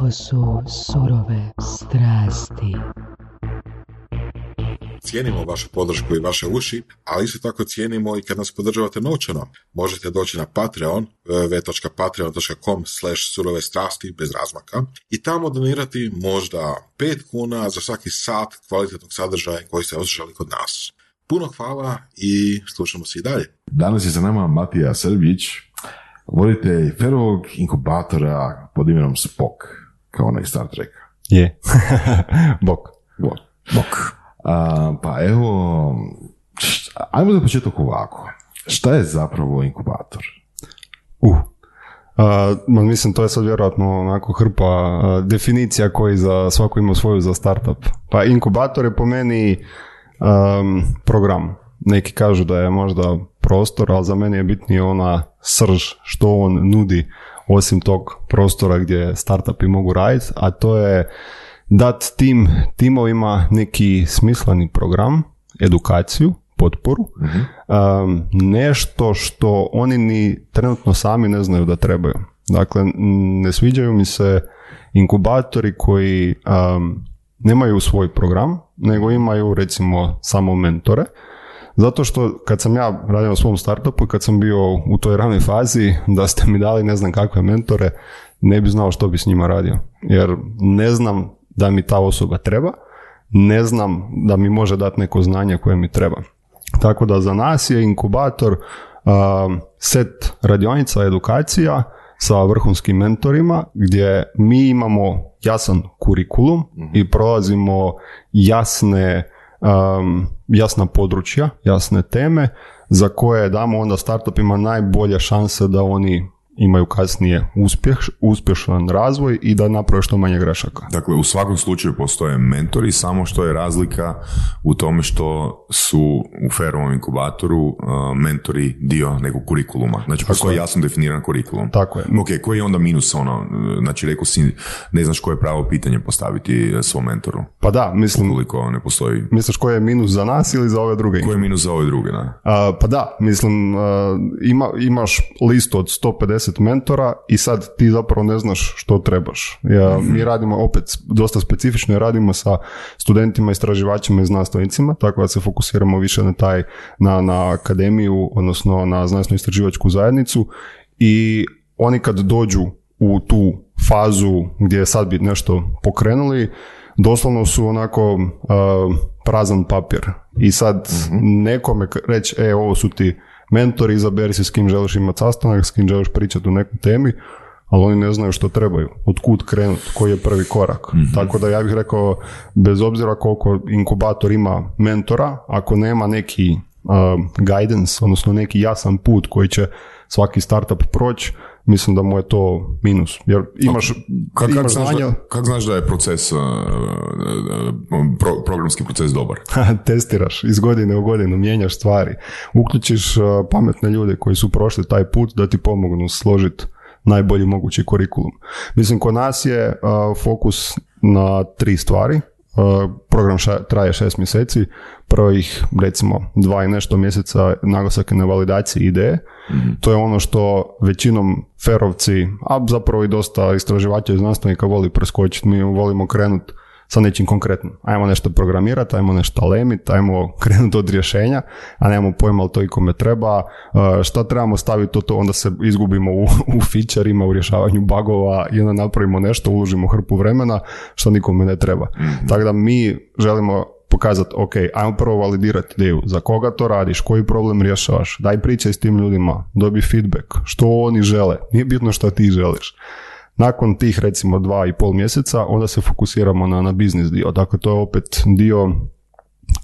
Ovo su surove strasti. Cijenimo vašu podršku i vaše uši, ali isto tako cijenimo i kad nas podržavate novčano. Možete doći na Patreon, www.patreon.com slash surove strasti bez razmaka i tamo donirati možda 5 kuna za svaki sat kvalitetnog sadržaja koji ste osjećali kod nas. Puno hvala i slušamo se i dalje. Danas je za nama Matija Srbić, voditelj ferovog inkubatora pod imenom Spock, kao onaj Star Trek. Je. Bok. Bok. Bok. A, pa evo, ajmo za početak ovako. Šta je zapravo inkubator? Uh. A, mislim, to je sad vjerojatno onako hrpa a, definicija koji za svako ima svoju za startup. Pa inkubator je po meni um, program. Neki kažu da je možda prostor, ali za mene je bitnije ona srž što on nudi osim tog prostora gdje startupi mogu raditi, a to je dat tim timovima neki smisleni program, edukaciju, potporu, um, nešto što oni ni trenutno sami ne znaju da trebaju. Dakle, ne sviđaju mi se inkubatori koji um, nemaju svoj program, nego imaju recimo samo mentore, zato što kad sam ja radio na svom startupu i kad sam bio u toj ranoj fazi, da ste mi dali ne znam kakve mentore, ne bi znao što bi s njima radio. Jer ne znam da mi ta osoba treba, ne znam da mi može dati neko znanje koje mi treba. Tako da za nas je inkubator set radionica, edukacija sa vrhunskim mentorima gdje mi imamo jasan kurikulum i prolazimo jasne jasna područja, jasne teme za koje damo onda startupima najbolje šanse da oni imaju kasnije uspjeh, uspješan razvoj i da naprave što manje grešaka. Dakle, u svakom slučaju postoje mentori, samo što je razlika u tome što su u Ferovom inkubatoru uh, mentori dio nekog kurikuluma. Znači, postoji jasno definiran kurikulum. Tako je. Ok, koji je onda minus ono, znači rekao si, ne znaš koje je pravo pitanje postaviti eh, svom mentoru, Pa da, mislim, ukoliko ne postoji. misliš koji je minus za nas ili za ove druge? Koji je minus za ove druge, da? A, pa da, mislim, a, ima, imaš listu od 150 mentora i sad ti zapravo ne znaš što trebaš. Ja, Mi radimo opet dosta specifično, radimo sa studentima, istraživačima i znanstvenicima, tako da se fokusiramo više na taj, na, na akademiju, odnosno na znanstveno istraživačku zajednicu i oni kad dođu u tu fazu gdje sad bi nešto pokrenuli, doslovno su onako uh, prazan papir. I sad nekome k- reći, e, ovo su ti mentori, izaberi si s kim želiš imati sastanak, s kim želiš pričati u nekoj temi, ali oni ne znaju što trebaju, od kud krenuti, koji je prvi korak. Tako da ja bih rekao, bez obzira koliko inkubator ima mentora, ako nema neki uh, guidance, odnosno neki jasan put koji će svaki startup proći, mislim da mu je to minus. Jer imaš, Kako imaš znaš, znanja, da, kak znaš da je proces, uh, pro- programski proces dobar? testiraš iz godine u godinu, mijenjaš stvari, uključiš uh, pametne ljude koji su prošli taj put da ti pomognu složiti najbolji mogući kurikulum. Mislim, kod nas je uh, fokus na tri stvari. Uh, program ša- traje šest mjeseci, prvih recimo dva i nešto mjeseca naglasak je na validaciji ideje. To je ono što većinom ferovci, a zapravo i dosta istraživača i znanstvenika voli preskočiti. Mi volimo krenuti sa nečim konkretnim. Ajmo nešto programirati, ajmo nešto lemiti, ajmo krenuti od rješenja, a nemamo pojma li to ikome treba, uh, šta trebamo staviti u to, onda se izgubimo u, u featureima, u rješavanju bugova i onda napravimo nešto, uložimo hrpu vremena, što nikome ne treba. Tako da mi želimo pokazati, ok, ajmo prvo validirati ideju, za koga to radiš, koji problem rješavaš, daj pričaj s tim ljudima, dobi feedback, što oni žele, nije bitno što ti želiš. Nakon tih recimo dva i pol mjeseca onda se fokusiramo na, na biznis dio. Dakle, to je opet dio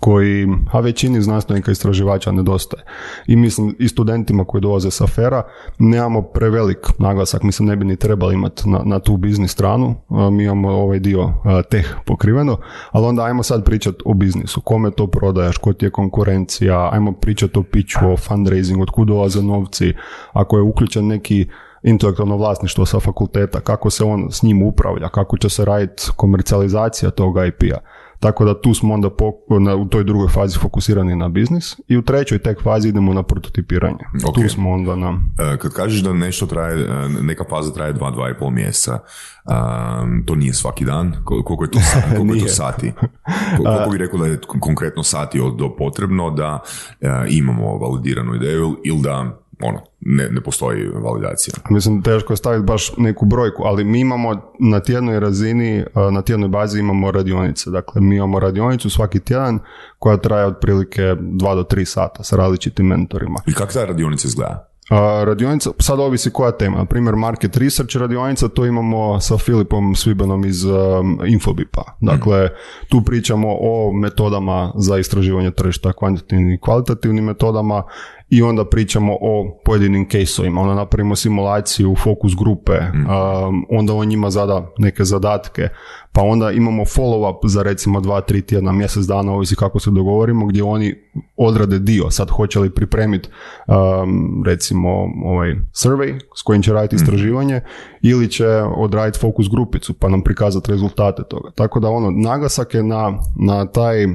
koji, a većini znanstvenika istraživača nedostaje. I mislim, i studentima koji dolaze sa fera, nemamo prevelik naglasak, mislim, ne bi ni trebali imati na, na tu biznis stranu, mi imamo ovaj dio teh pokriveno, ali onda ajmo sad pričati o biznisu, kome to prodajaš, ko ti je konkurencija, ajmo pričati o pitchu, o fundraisingu, od kud dolaze novci, ako je uključen neki intelektualno vlasništvo sa fakulteta, kako se on s njim upravlja, kako će se raditi komercijalizacija toga IP-a. Tako da tu smo onda po- na, u toj drugoj fazi fokusirani na biznis i u trećoj tek fazi idemo na prototipiranje. Ok. Tu smo onda na... E, Kad kažeš da nešto traje, e, neka faza traje dva, dva i pol mjeseca, um, to nije svaki dan, Kol- koliko je to, koliko je to sati? Kol- Koliko bi rekao da je kon- konkretno sati od, do potrebno da e, imamo validiranu ideju ili da ono, ne, ne postoji validacija? Mislim, teško je staviti baš neku brojku, ali mi imamo na tjednoj razini, a, na tjednoj bazi imamo radionice. Dakle, mi imamo radionicu svaki tjedan koja traje otprilike 2 do 3 sata sa različitim mentorima. I kako ta radionica izgleda? A, radionica, sad ovisi koja tema. Na primjer, market research radionica, to imamo sa Filipom Svibanom iz um, Infobipa. Dakle, tu pričamo o metodama za istraživanje tržišta, kvantitativnim i kvalitativnim metodama i onda pričamo o pojedinim caseovima. Onda napravimo simulaciju, fokus grupe, um, onda on njima zada neke zadatke, pa onda imamo follow-up za recimo dva, tri tjedna, mjesec dana, ovisi kako se dogovorimo, gdje oni odrade dio. Sad hoće li pripremiti um, recimo ovaj survey s kojim će raditi istraživanje ili će odraditi fokus grupicu pa nam prikazati rezultate toga. Tako da ono, naglasak je na, na taj um,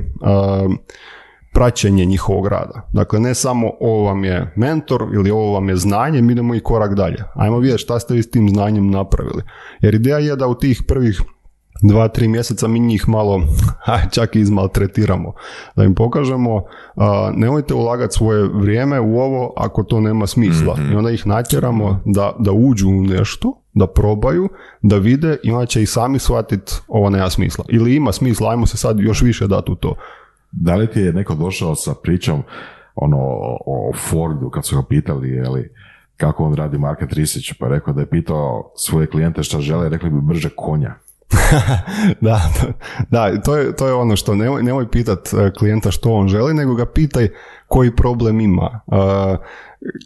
praćenje njihovog rada. Dakle, ne samo ovo vam je mentor ili ovo vam je znanje, mi idemo i korak dalje. Ajmo vidjeti šta ste vi s tim znanjem napravili. Jer ideja je da u tih prvih dva, tri mjeseca mi njih malo čak i izmaltretiramo. Da im pokažemo, a, nemojte ulagati svoje vrijeme u ovo ako to nema smisla. I onda ih natjeramo da, da uđu u nešto, da probaju, da vide i onda će i sami shvatiti ovo nema smisla. Ili ima smisla, ajmo se sad još više dati u to. Da li ti je neko došao sa pričom ono, o Fordu kad su ga pitali je kako on radi market research, pa rekao da je pitao svoje klijente šta žele, rekli bi brže konja. da, da, to je, to je ono što nemoj, nemoj pitat e, klijenta što on želi, nego ga pitaj koji problem ima, uh,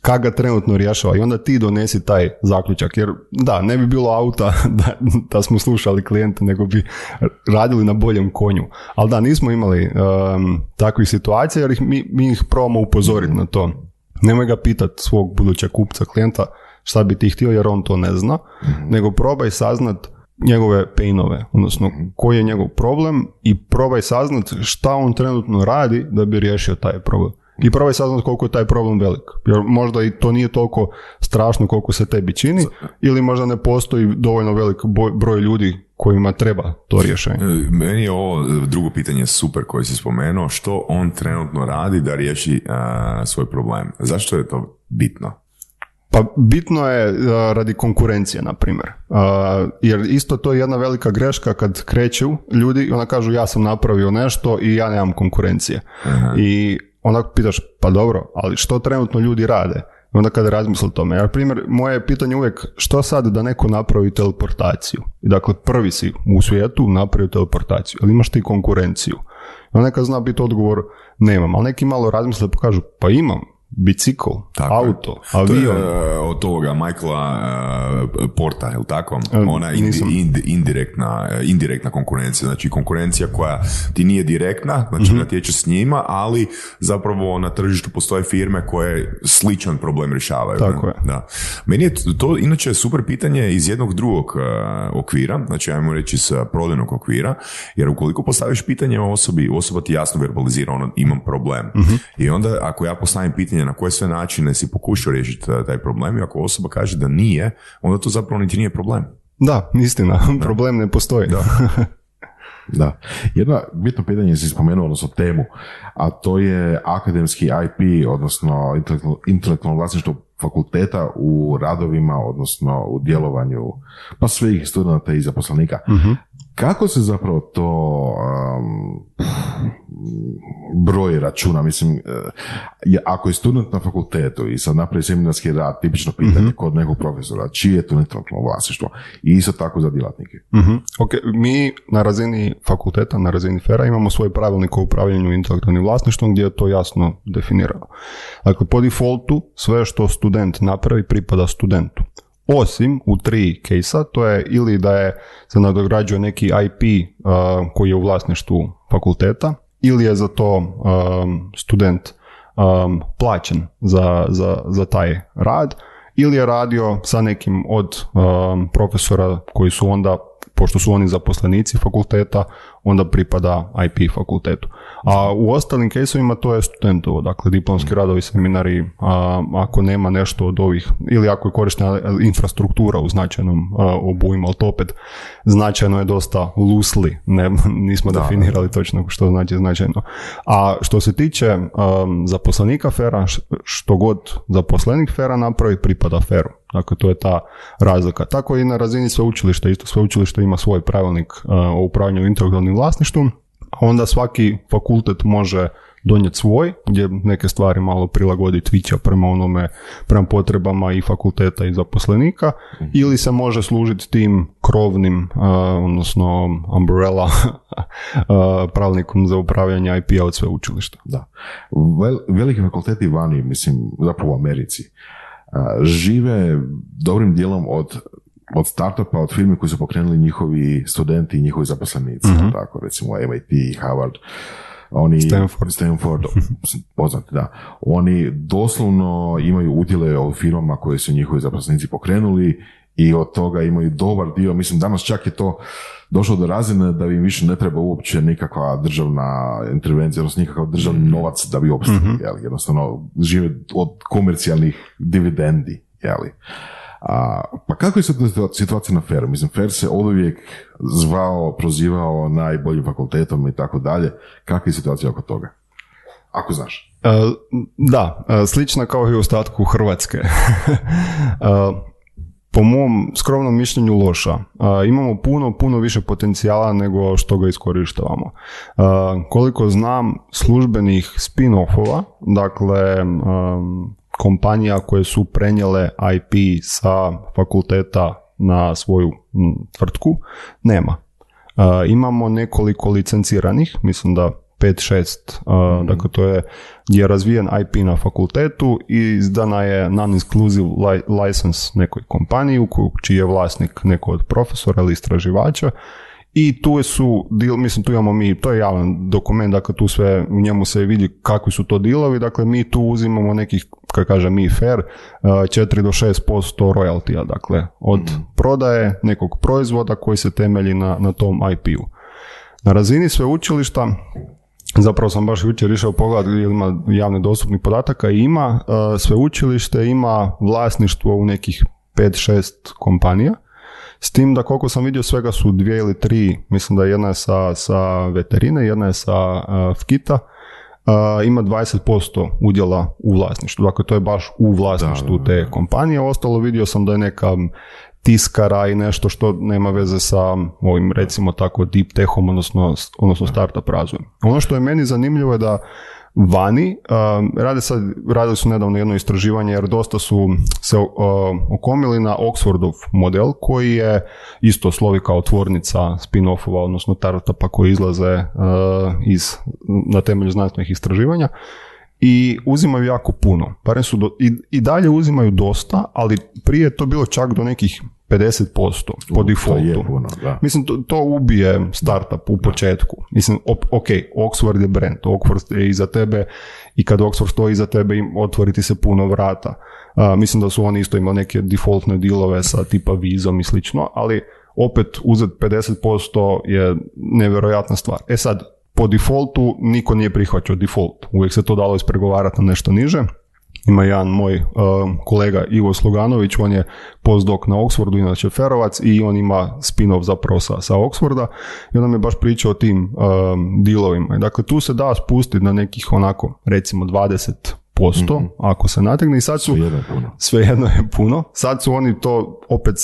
kak ga trenutno rješava i onda ti donesi taj zaključak. Jer da, ne bi bilo auta da, da smo slušali klijente, nego bi radili na boljem konju. Ali da, nismo imali um, takvih situacija jer ih, mi, mi ih probamo upozoriti na to. Nemoj ga pitat svog budućeg kupca, klijenta šta bi ti htio jer on to ne zna, nego probaj saznat njegove painove, odnosno koji je njegov problem i probaj saznat šta on trenutno radi da bi riješio taj problem. I probaj saznat koliko je taj problem velik. Jer možda i to nije toliko strašno koliko se tebi čini ili možda ne postoji dovoljno velik broj ljudi kojima treba to rješenje. E, Meni je ovo drugo pitanje super koje si spomenuo, što on trenutno radi da riješi a, svoj problem. Zašto je to bitno? Pa bitno je uh, radi konkurencije, na primjer. Uh, jer isto to je jedna velika greška kad kreću ljudi i onda kažu ja sam napravio nešto i ja nemam konkurencije. I onda pitaš, pa dobro, ali što trenutno ljudi rade? I onda kada razmisli o tome. Na primjer, moje je pitanje uvijek što sad da neko napravi teleportaciju? I dakle, prvi si u svijetu napravio teleportaciju. Ali imaš ti konkurenciju? I onda nekad zna biti odgovor nemam. Ali neki malo razmisle pa kažu, pa imam. Bicikl, Tako je. auto, To je avion. e, od toga Michaela e, Porta, je li tako? E, Ona indi- nisam. ind- indirektna, e, indirektna konkurencija, znači konkurencija koja ti nije direktna, znači Mhm. natječe s njima, ali zapravo na tržištu postoje firme koje sličan problem rješavaju. Tako ne? je. Da. Meni je t- to inače super pitanje iz jednog drugog e, okvira, znači ajmo reći s prodajnog okvira, jer ukoliko postaviš pitanje osobi, osoba ti jasno verbalizira ono imam problem. I onda ako ja postavim pitanje na koje sve načine si pokušao riješiti taj problem i ako osoba kaže da nije, onda to zapravo niti nije problem. Da, istina, problem ne postoji. Da. Da. Jedno bitno pitanje si spomenuo, odnosno temu, a to je akademski IP, odnosno intelektualno- vlasništvo fakulteta u radovima, odnosno u djelovanju pa svih studenta i zaposlenika. Kako se zapravo to um, broj računa, mislim, je- ako je student na fakultetu i sad napravi seminarski rad, tipično pitanje kod nekog profesora, čije je to intelektualno vlasništvo? I isto tako za djelatnike. Mhm. Ok, mi na razini fakulteta, na razini FERA imamo svoj pravilnik o upravljanju intelektualnim vlasništvom gdje je to jasno definirano. Dakle, po defaultu sve što student napravi pripada studentu. Osim u tri kejsa, to je ili da je se nadograđuje neki IP uh, koji je u vlasništvu fakulteta, ili je za to um, student um, plaćen za, za, za taj rad, ili je radio sa nekim od um, profesora koji su onda pošto su oni zaposlenici fakulteta, onda pripada IP fakultetu. A u ostalim caseovima to je studentovo, dakle diplomski radovi, seminari, a, ako nema nešto od ovih, ili ako je korištena infrastruktura u značajnom a, obujmu, ali to opet značajno je dosta loosely, ne, nismo definirali točno što znači značajno. A što se tiče zaposlenika fera, što god zaposlenik fera napravi, pripada feru. Dakle, to je ta razlika. Tako i na razini sveučilišta. Isto sveučilište ima svoj pravilnik o upravljanju intelektualnim vlasništvom, a onda svaki fakultet može donijeti svoj, gdje neke stvari malo prilagodi Twitcha prema onome, prema potrebama i fakulteta i zaposlenika, mhm. ili se može služiti tim krovnim, odnosno umbrella pravilnikom za upravljanje IP-a od sveučilišta. Da. veliki fakulteti vani, mislim, zapravo u Americi, žive dobrim dijelom od od startupa, od firmi koji su pokrenuli njihovi studenti i njihovi zaposlenici, mm tako recimo MIT, Harvard, oni, Stanford, Stanford poznati, da. Oni doslovno imaju udjele u firmama koje su njihovi zaposlenici pokrenuli i od toga imaju dobar dio, mislim danas čak je to došlo do razine da im više ne treba uopće nikakva državna intervencija, odnosno nikakav državni mhm. novac da bi opstali, mm jednostavno žive od komercijalnih dividendi, jeli. A, pa kako je sad situacija na FER? Mislim, FER se uvijek zvao, prozivao najboljim fakultetom i tako dalje. Kakva je situacija oko toga? Ako znaš. E, da, e, slična kao i u ostatku Hrvatske. E, po mom skromnom mišljenju loša. imamo puno, puno više potencijala nego što ga iskorištavamo. koliko znam službenih spin-offova, dakle kompanija koje su prenijele IP sa fakulteta na svoju tvrtku, nema. imamo nekoliko licenciranih, mislim da 5-6, mm dakle to je gdje je razvijen IP na fakultetu i izdana je non-exclusive license nekoj kompaniji čiji je vlasnik neko od profesora ili istraživača i tu su, dil, mislim tu imamo mi, to je javan dokument, dakle tu sve, u njemu se vidi kakvi su to dilovi, dakle mi tu uzimamo nekih, kako kaže mi fair, 4 do 6% royaltija, dakle od mm. prodaje nekog proizvoda koji se temelji na, na tom IP-u. Na razini sveučilišta Zapravo sam baš jučer išao pogledati ili ima javne dostupnih podataka i ima, uh, sveučilište ima vlasništvo u nekih 5-6 kompanija, s tim da koliko sam vidio svega su dvije ili tri, mislim da jedna je sa, sa veterine, jedna je sa uh, Fkita, uh, ima 20% udjela u vlasništvu. Dakle, to je baš u vlasništvu te kompanije. Ostalo vidio sam da je neka tiskara i nešto što nema veze sa ovim recimo tako deep techom, odnosno, odnosno startup razvojem. Ono što je meni zanimljivo je da vani, rade sad, radili su nedavno jedno istraživanje jer dosta su se okomili na Oxfordov model koji je isto slovi kao tvornica spin-offova, odnosno startupa koji izlaze iz, na temelju znanstvenih istraživanja i uzimaju jako puno. Barem su do, i, i dalje uzimaju dosta, ali prije je to bilo čak do nekih 50% po defaultu. Mislim, to, to ubije startup u početku. Mislim, ok, Oxford je brand, Oxford je iza tebe i kad Oxford stoji iza tebe im otvoriti se puno vrata. mislim da su oni isto imali neke defaultne dilove sa tipa vizom i slično, ali opet uzet 50% je nevjerojatna stvar. E sad, po defaultu niko nije prihvaćao default. Uvijek se to dalo ispregovarati na nešto niže ima jedan moj uh, kolega Ivo Sluganović, on je postdoc na Oxfordu, inače Ferovac i on ima spin-off zapravo sa, sa Oxforda i on nam je baš pričao o tim um, dealovima. Dakle, tu se da spustiti na nekih onako, recimo 20 posto, mhm. ako se nategne i sad su, sve jedno je puno, sad su oni to opet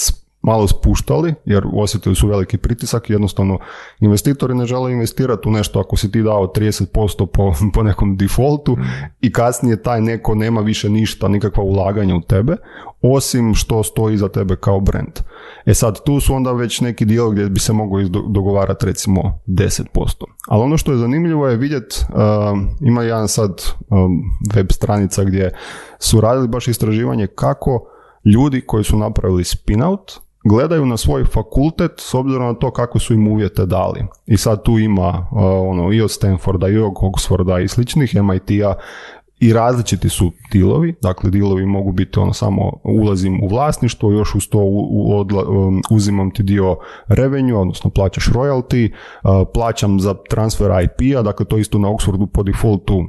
malo spuštali jer osjetili su veliki pritisak i jednostavno investitori ne žele investirati u nešto ako si ti dao 30% po, po nekom defaultu i kasnije taj neko nema više ništa, nikakva ulaganja u tebe osim što stoji za tebe kao brand. E sad tu su onda već neki dio gdje bi se moglo dogovarati recimo 10%. Ali ono što je zanimljivo je vidjeti, uh, ima jedan sad um, web stranica gdje su radili baš istraživanje kako ljudi koji su napravili spin-out gledaju na svoj fakultet s obzirom na to kako su im uvjete dali. I sad tu ima uh, ono, i od Stanforda, i od Oxforda i sličnih MIT-a i različiti su dilovi, dakle dilovi mogu biti ono samo ulazim u vlasništvo, još uz to u, u odla- um, uzimam ti dio revenue, odnosno plaćaš royalty, uh, plaćam za transfer IP-a, dakle to isto na Oxfordu po defaultu, uh,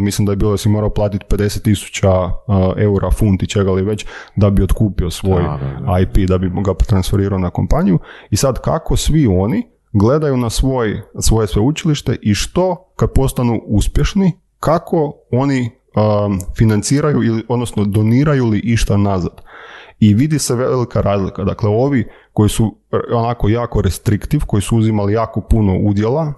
mislim da je bilo da si morao platiti 50 tisuća uh, eura, funti, čega li već, da bi otkupio svoj Da, da, IP, da bi ga transferirao na kompaniju. I sad kako svi oni gledaju na svoj, svoje sveučilište i što kad postanu uspješni, kako oni um, financiraju ili odnosno doniraju li išta nazad. I vidi se velika razlika. Dakle, ovi koji su onako jako restriktiv, koji su uzimali jako puno udjela,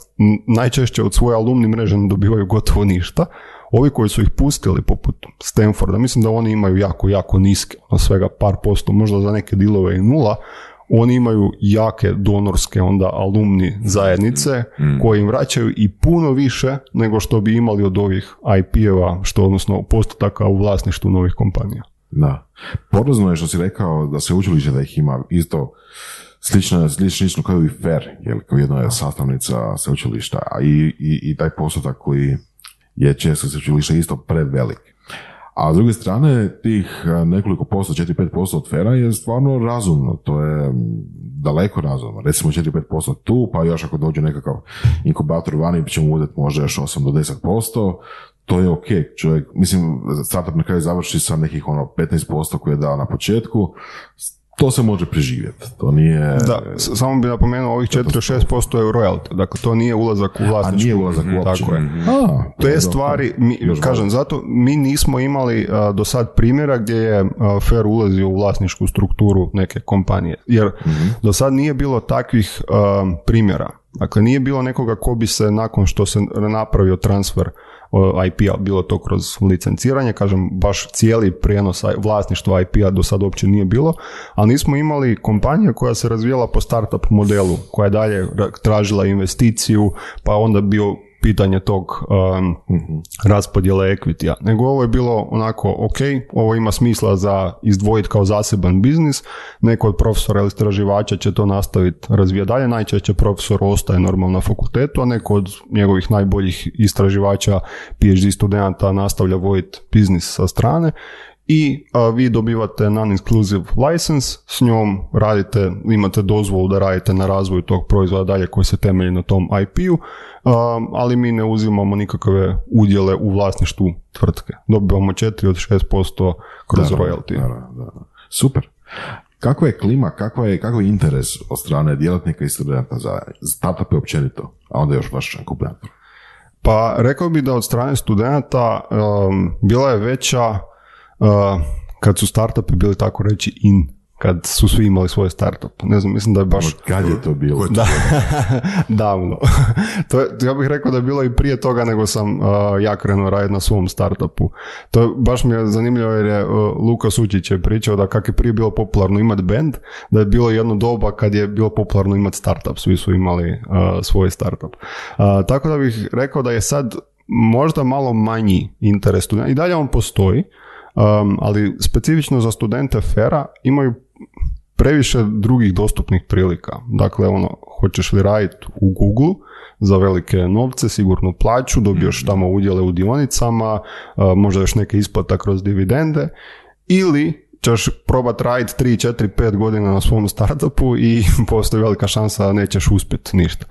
najčešće od svoje alumni mreže ne dobivaju gotovo ništa. Ovi koji su ih pustili poput Stanforda, mislim da oni imaju jako, jako niske, na svega par posto, možda za neke dilove i nula, oni imaju jake donorske onda alumni zajednice koje im vraćaju i puno više nego što bi imali od ovih IP-eva, što odnosno postotaka u vlasništvu novih kompanija. Da. Porazno je što si rekao da se učilište da ih ima isto slično, slično kao i FER, jer kao jedna je sastavnica sveučilišta, a i, i, i taj postotak koji je često sveučilišta isto prevelik. A s druge strane, tih a, nekoliko posto, 4-5% od fera je stvarno razumno, to je daleko razumno. Recimo 4-5% tu, pa još ako dođe nekakav inkubator vani, ćemo uzeti možda još 8 do 10%, to je ok. Čovjek, mislim, startup na kraju završi sa nekih ono 15% koje je dao na početku, to se može preživjeti. To nije... Da, samo bi napomenuo, ovih 4-6% je royalty, dakle to nije ulazak u A vlasništvo. nije ulazak uopće. Tako je. A, Te dobro, stvari, mi, kažem, zato mi nismo imali a, do sad primjera gdje je a, Fair ulazio u vlasničku strukturu neke kompanije. Jer do sad nije bilo takvih a, primjera. Dakle, nije bilo nekoga ko bi se nakon što se napravio transfer IP-a, bilo to kroz licenciranje, kažem, baš cijeli prijenos vlasništva IP-a do sad uopće nije bilo, ali nismo imali kompanija koja se razvijala po startup modelu, koja je dalje ra- tražila investiciju, pa onda bio pitanje tog um, raspodjele equity nego ovo je bilo onako, ok, ovo ima smisla za izdvojiti kao zaseban biznis, neko od profesora ili istraživača će to nastaviti razvijati dalje, najčešće profesor ostaje normalno na fakultetu, a neko od njegovih najboljih istraživača, PhD studenta nastavlja voditi biznis sa strane i a, vi dobivate non-exclusive license, s njom radite, imate dozvolu da radite na razvoju tog proizvoda dalje koji se temelji na tom IP-u, a, ali mi ne uzimamo nikakve udjele u vlasništvu tvrtke. Dobivamo 4 od 6% kroz Da, royalty. da, da, da. Super. Kakva je klima, kakva je, kakav je interes od strane djelatnika i studenta za startupe općenito, a onda još vaš inkubator? Pa rekao bi da od strane studenata um, bila je veća kad su startupi bili tako reći in, kad su svi imali svoj startup. Ne znam, mislim da je baš... Kad je to bilo? Da, davno. to je, ja bih rekao da je bilo i prije toga nego sam uh, ja krenuo raditi na svom startupu. To je, baš mi je zanimljivo jer je uh, Luka Sučić je pričao da kak je prije bilo popularno imati band, da je bilo jedno doba kad je bilo popularno imati startup, svi su imali uh, svoj startup. Uh, tako da bih rekao da je sad možda malo manji interes studenta. I dalje on postoji, um, ali specifično za studente Fera imaju previše drugih dostupnih prilika. Dakle, ono, hoćeš li raditi u Google za velike novce, sigurnu plaću, dobiješ tamo udjele u dionicama, a, možda još neke isplata kroz dividende, ili ćeš probat raditi 3, 4, 5 godina na svom startupu i postoji velika šansa da nećeš uspjeti ništa.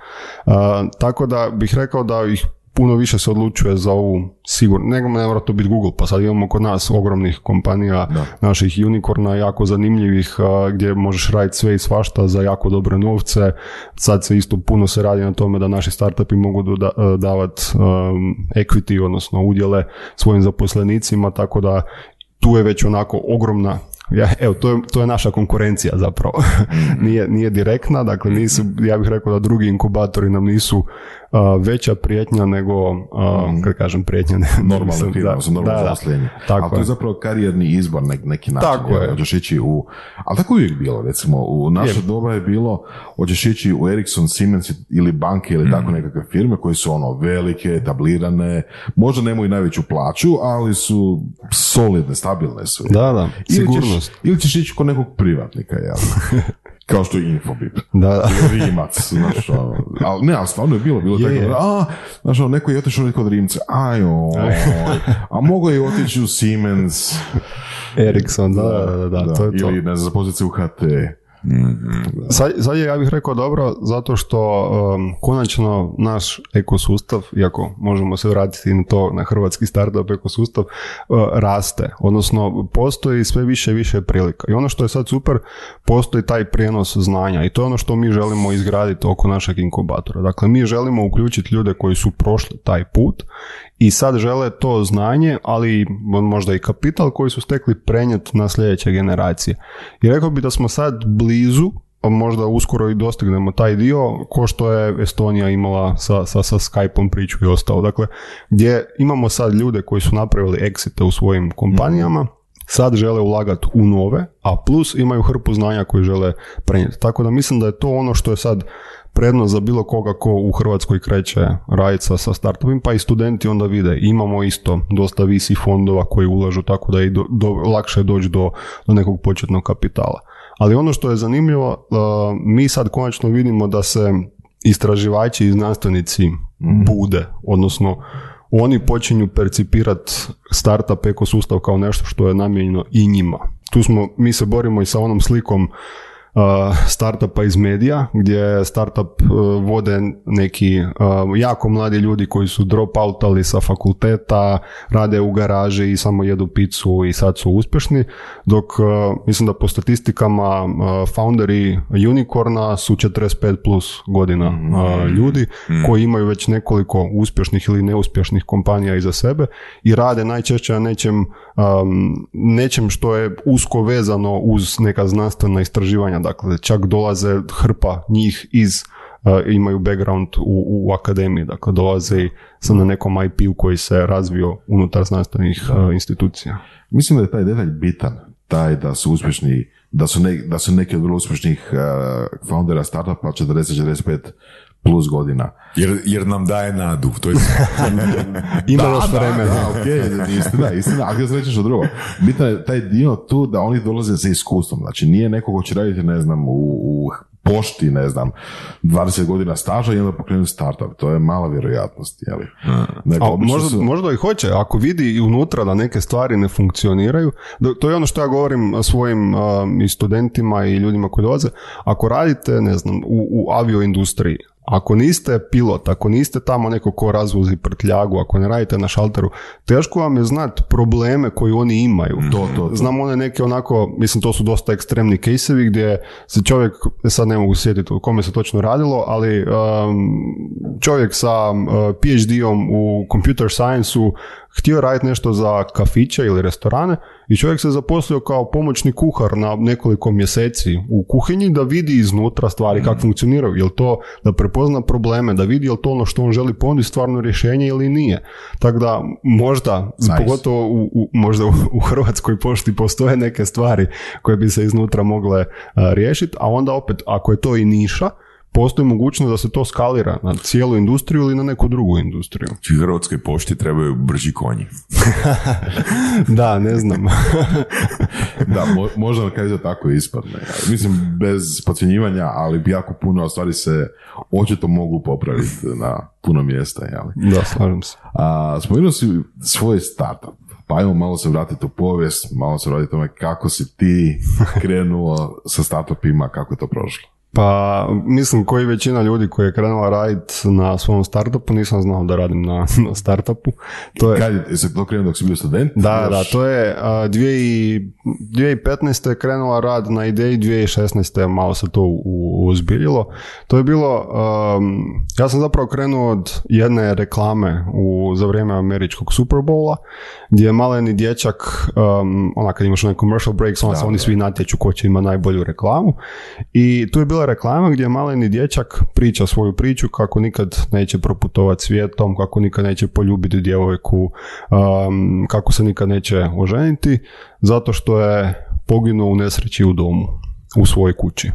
A, tako da bih rekao da ih puno više se odlučuje za ovu sigurno, nego ne mora to biti Google, pa sad imamo kod nas ogromnih kompanija, naših unicorna, jako zanimljivih, gdje možeš raditi sve i svašta za jako dobre novce. Sad se isto puno se radi na tome da naši startupi mogu doda- davati equity, odnosno udjele svojim zaposlenicima, tako da tu je već onako ogromna ja, evo, to je, to je naša konkurencija zapravo. nije, nije direktna, dakle nisu, ja bih rekao da drugi inkubatori nam nisu a, veća prijetnja nego, a, kad kažem prijetnja, ne, Normalno firma, da, normalno da, da. Tako Ali to je. zapravo karijerni izbor na neki način. Tako je. Hoćeš ići u... Ali tako je uvijek bilo, recimo, u naše Je. doba je bilo, hoćeš ići u Ericsson, Siemens ili banke ili Mm. tako nekakve firme koje su ono velike, etablirane, možda nemaju najveću plaću, ali su solidne, stabilne su. Da, da, Ili sigurnost. Ćeš, ili ćeš ići kod nekog privatnika, jel? Kao što je Infobip. Da, da. Rimac, znaš, ono, ali ne, ali stvarno je bilo, bilo Je, tako, a, znaš, ono, neko je otišao kod Rimca, aj, oj, a mogo je otići u Siemens, Ericsson, da, da, da, da, to je to. ili, ne znam, u HT. Sad, sad je, ja bih rekao dobro, zato što um, konačno naš ekosustav, iako možemo se vratiti na to, na hrvatski startup ekosustav, uh, raste. Odnosno, postoji sve više i više prilika. I ono što je sad super, postoji taj prijenos znanja i to je ono što mi želimo izgraditi oko našeg inkubatora. Dakle, mi želimo uključiti ljude koji su prošli taj put i sad žele to znanje, ali možda i kapital koji su stekli prenijeti na sljedeće generacije. I rekao bi da smo sad blizu, možda uskoro i dostignemo taj dio, ko što je Estonija imala sa, sa, sa Skype-om priču i ostalo. Dakle, gdje imamo sad ljude koji su napravili exite u svojim kompanijama, sad žele ulagati u nove, a plus imaju hrpu znanja koje žele prenijeti. Tako da mislim da je to ono što je sad prednost za bilo koga ko u Hrvatskoj kreće raditi sa, sa startupima, pa i studenti onda vide. Imamo isto dosta visi fondova koji ulažu tako da je do, do, lakše doći do, do nekog početnog kapitala. Ali ono što je zanimljivo, uh, mi sad konačno vidimo da se istraživači i znanstvenici bude, odnosno oni počinju percipirati startup ekosustav kao nešto što je namijenjeno i njima. Tu smo, mi se borimo i sa onom slikom uh, startupa iz medija, gdje startup uh, vode neki uh, jako mladi ljudi koji su dropoutali sa fakulteta, rade u garaži i samo jedu picu i sad su uspješni, dok uh, mislim da po statistikama founderi Unicorna su 45 plus godina uh, ljudi koji imaju već nekoliko uspješnih ili neuspješnih kompanija iza sebe i rade najčešće na nečem, nečem što je usko vezano uz neka znanstvena istraživanja, dakle čak dolaze hrpa njih iz uh, imaju background u, u akademiji, dakle dolaze i sa na nekom IP-u koji se razvio unutar znanstvenih uh, institucija. Mislim da je taj detalj bitan, taj da su uspješni, da su, ne, da su neki od vrlo uspješnih uh, foundera startupa 40-45 plus godina. Jer, jer nam daje nadu. To je... Ima Da, da, vremena. Da, ok, istina, istina, ali ti reći što drugo. Bitan je taj dio tu da oni dolaze sa iskustvom. Znači, nije neko ko će raditi, ne znam, u, u pošti, ne znam, 20 godina staža i onda pokrenu startup. To je mala vjerojatnost? Nego, A obično možda, su- možda i hoće, ako vidi i unutra da neke stvari ne funkcioniraju, da- to je ono što ja govorim svojim um, i studentima i ljudima koji dolaze, ako radite, ne znam, u, u avioindustriji, ako niste pilot, ako niste tamo neko ko razvozi prtljagu, ako ne radite na šalteru, teško vam je znati probleme koje oni imaju. To, to, to. Znam one neke onako, mislim to su dosta ekstremni casevi gdje se čovjek, sad ne mogu sjetiti o kome se točno radilo, ali um, čovjek sa um, PhD-om u computer science-u htio raditi nešto za kafiće ili restorane i čovjek se zaposlio kao pomoćni kuhar na nekoliko mjeseci u kuhinji da vidi iznutra stvari kako funkcioniraju. Jel to da prepozna probleme, da vidi jel to ono što on želi ponuditi stvarno rješenje ili nije. Tako da možda, Nice. pogotovo u, u- možda u, u Hrvatskoj pošti postoje neke stvari koje bi se iznutra mogle a, riješiti, a onda opet ako je to i niša, postoji mogućnost da se to skalira na cijelu industriju ili na neku drugu industriju. Znači, Hrvatskoj pošti trebaju brži konji. da, ne znam. Da, mo, možda na kraju to tako ispadne. Mislim, bez podcjenjivanja, ali jako puno stvari se očito mogu popraviti na puno mjesta. Jeli? da, slažem se. A, spomenuo si svoj startup. Pa ajmo malo se vratiti u povijest, malo se vratiti tome kako si ti krenuo sa startupima, kako je to prošlo. Pa, mislim, koji većina ljudi koji je krenula raditi na svom startupu, nisam znao da radim na, na startupu. To je, Kad je se to krenuo dok si bio student? Da, Još- da, to je a, dvije i- 2015. je krenula rad na ideji, 2016. malo se to u- uzbiljilo. To je bilo, um, ja sam zapravo krenuo od jedne reklame u, za vrijeme američkog Super Bowla, gdje je maleni dječak, um, ona kad imaš onaj commercial breaks, onda se oni svi natječu ko će ima najbolju reklamu. I tu je bila reklama gdje maleni dječak priča svoju priču kako nikad neće proputovati svijetom, kako nikad neće poljubiti djevojku, um, kako se nikad neće oženiti, zato što je poginuo u nesreći u domu, u svojoj kući.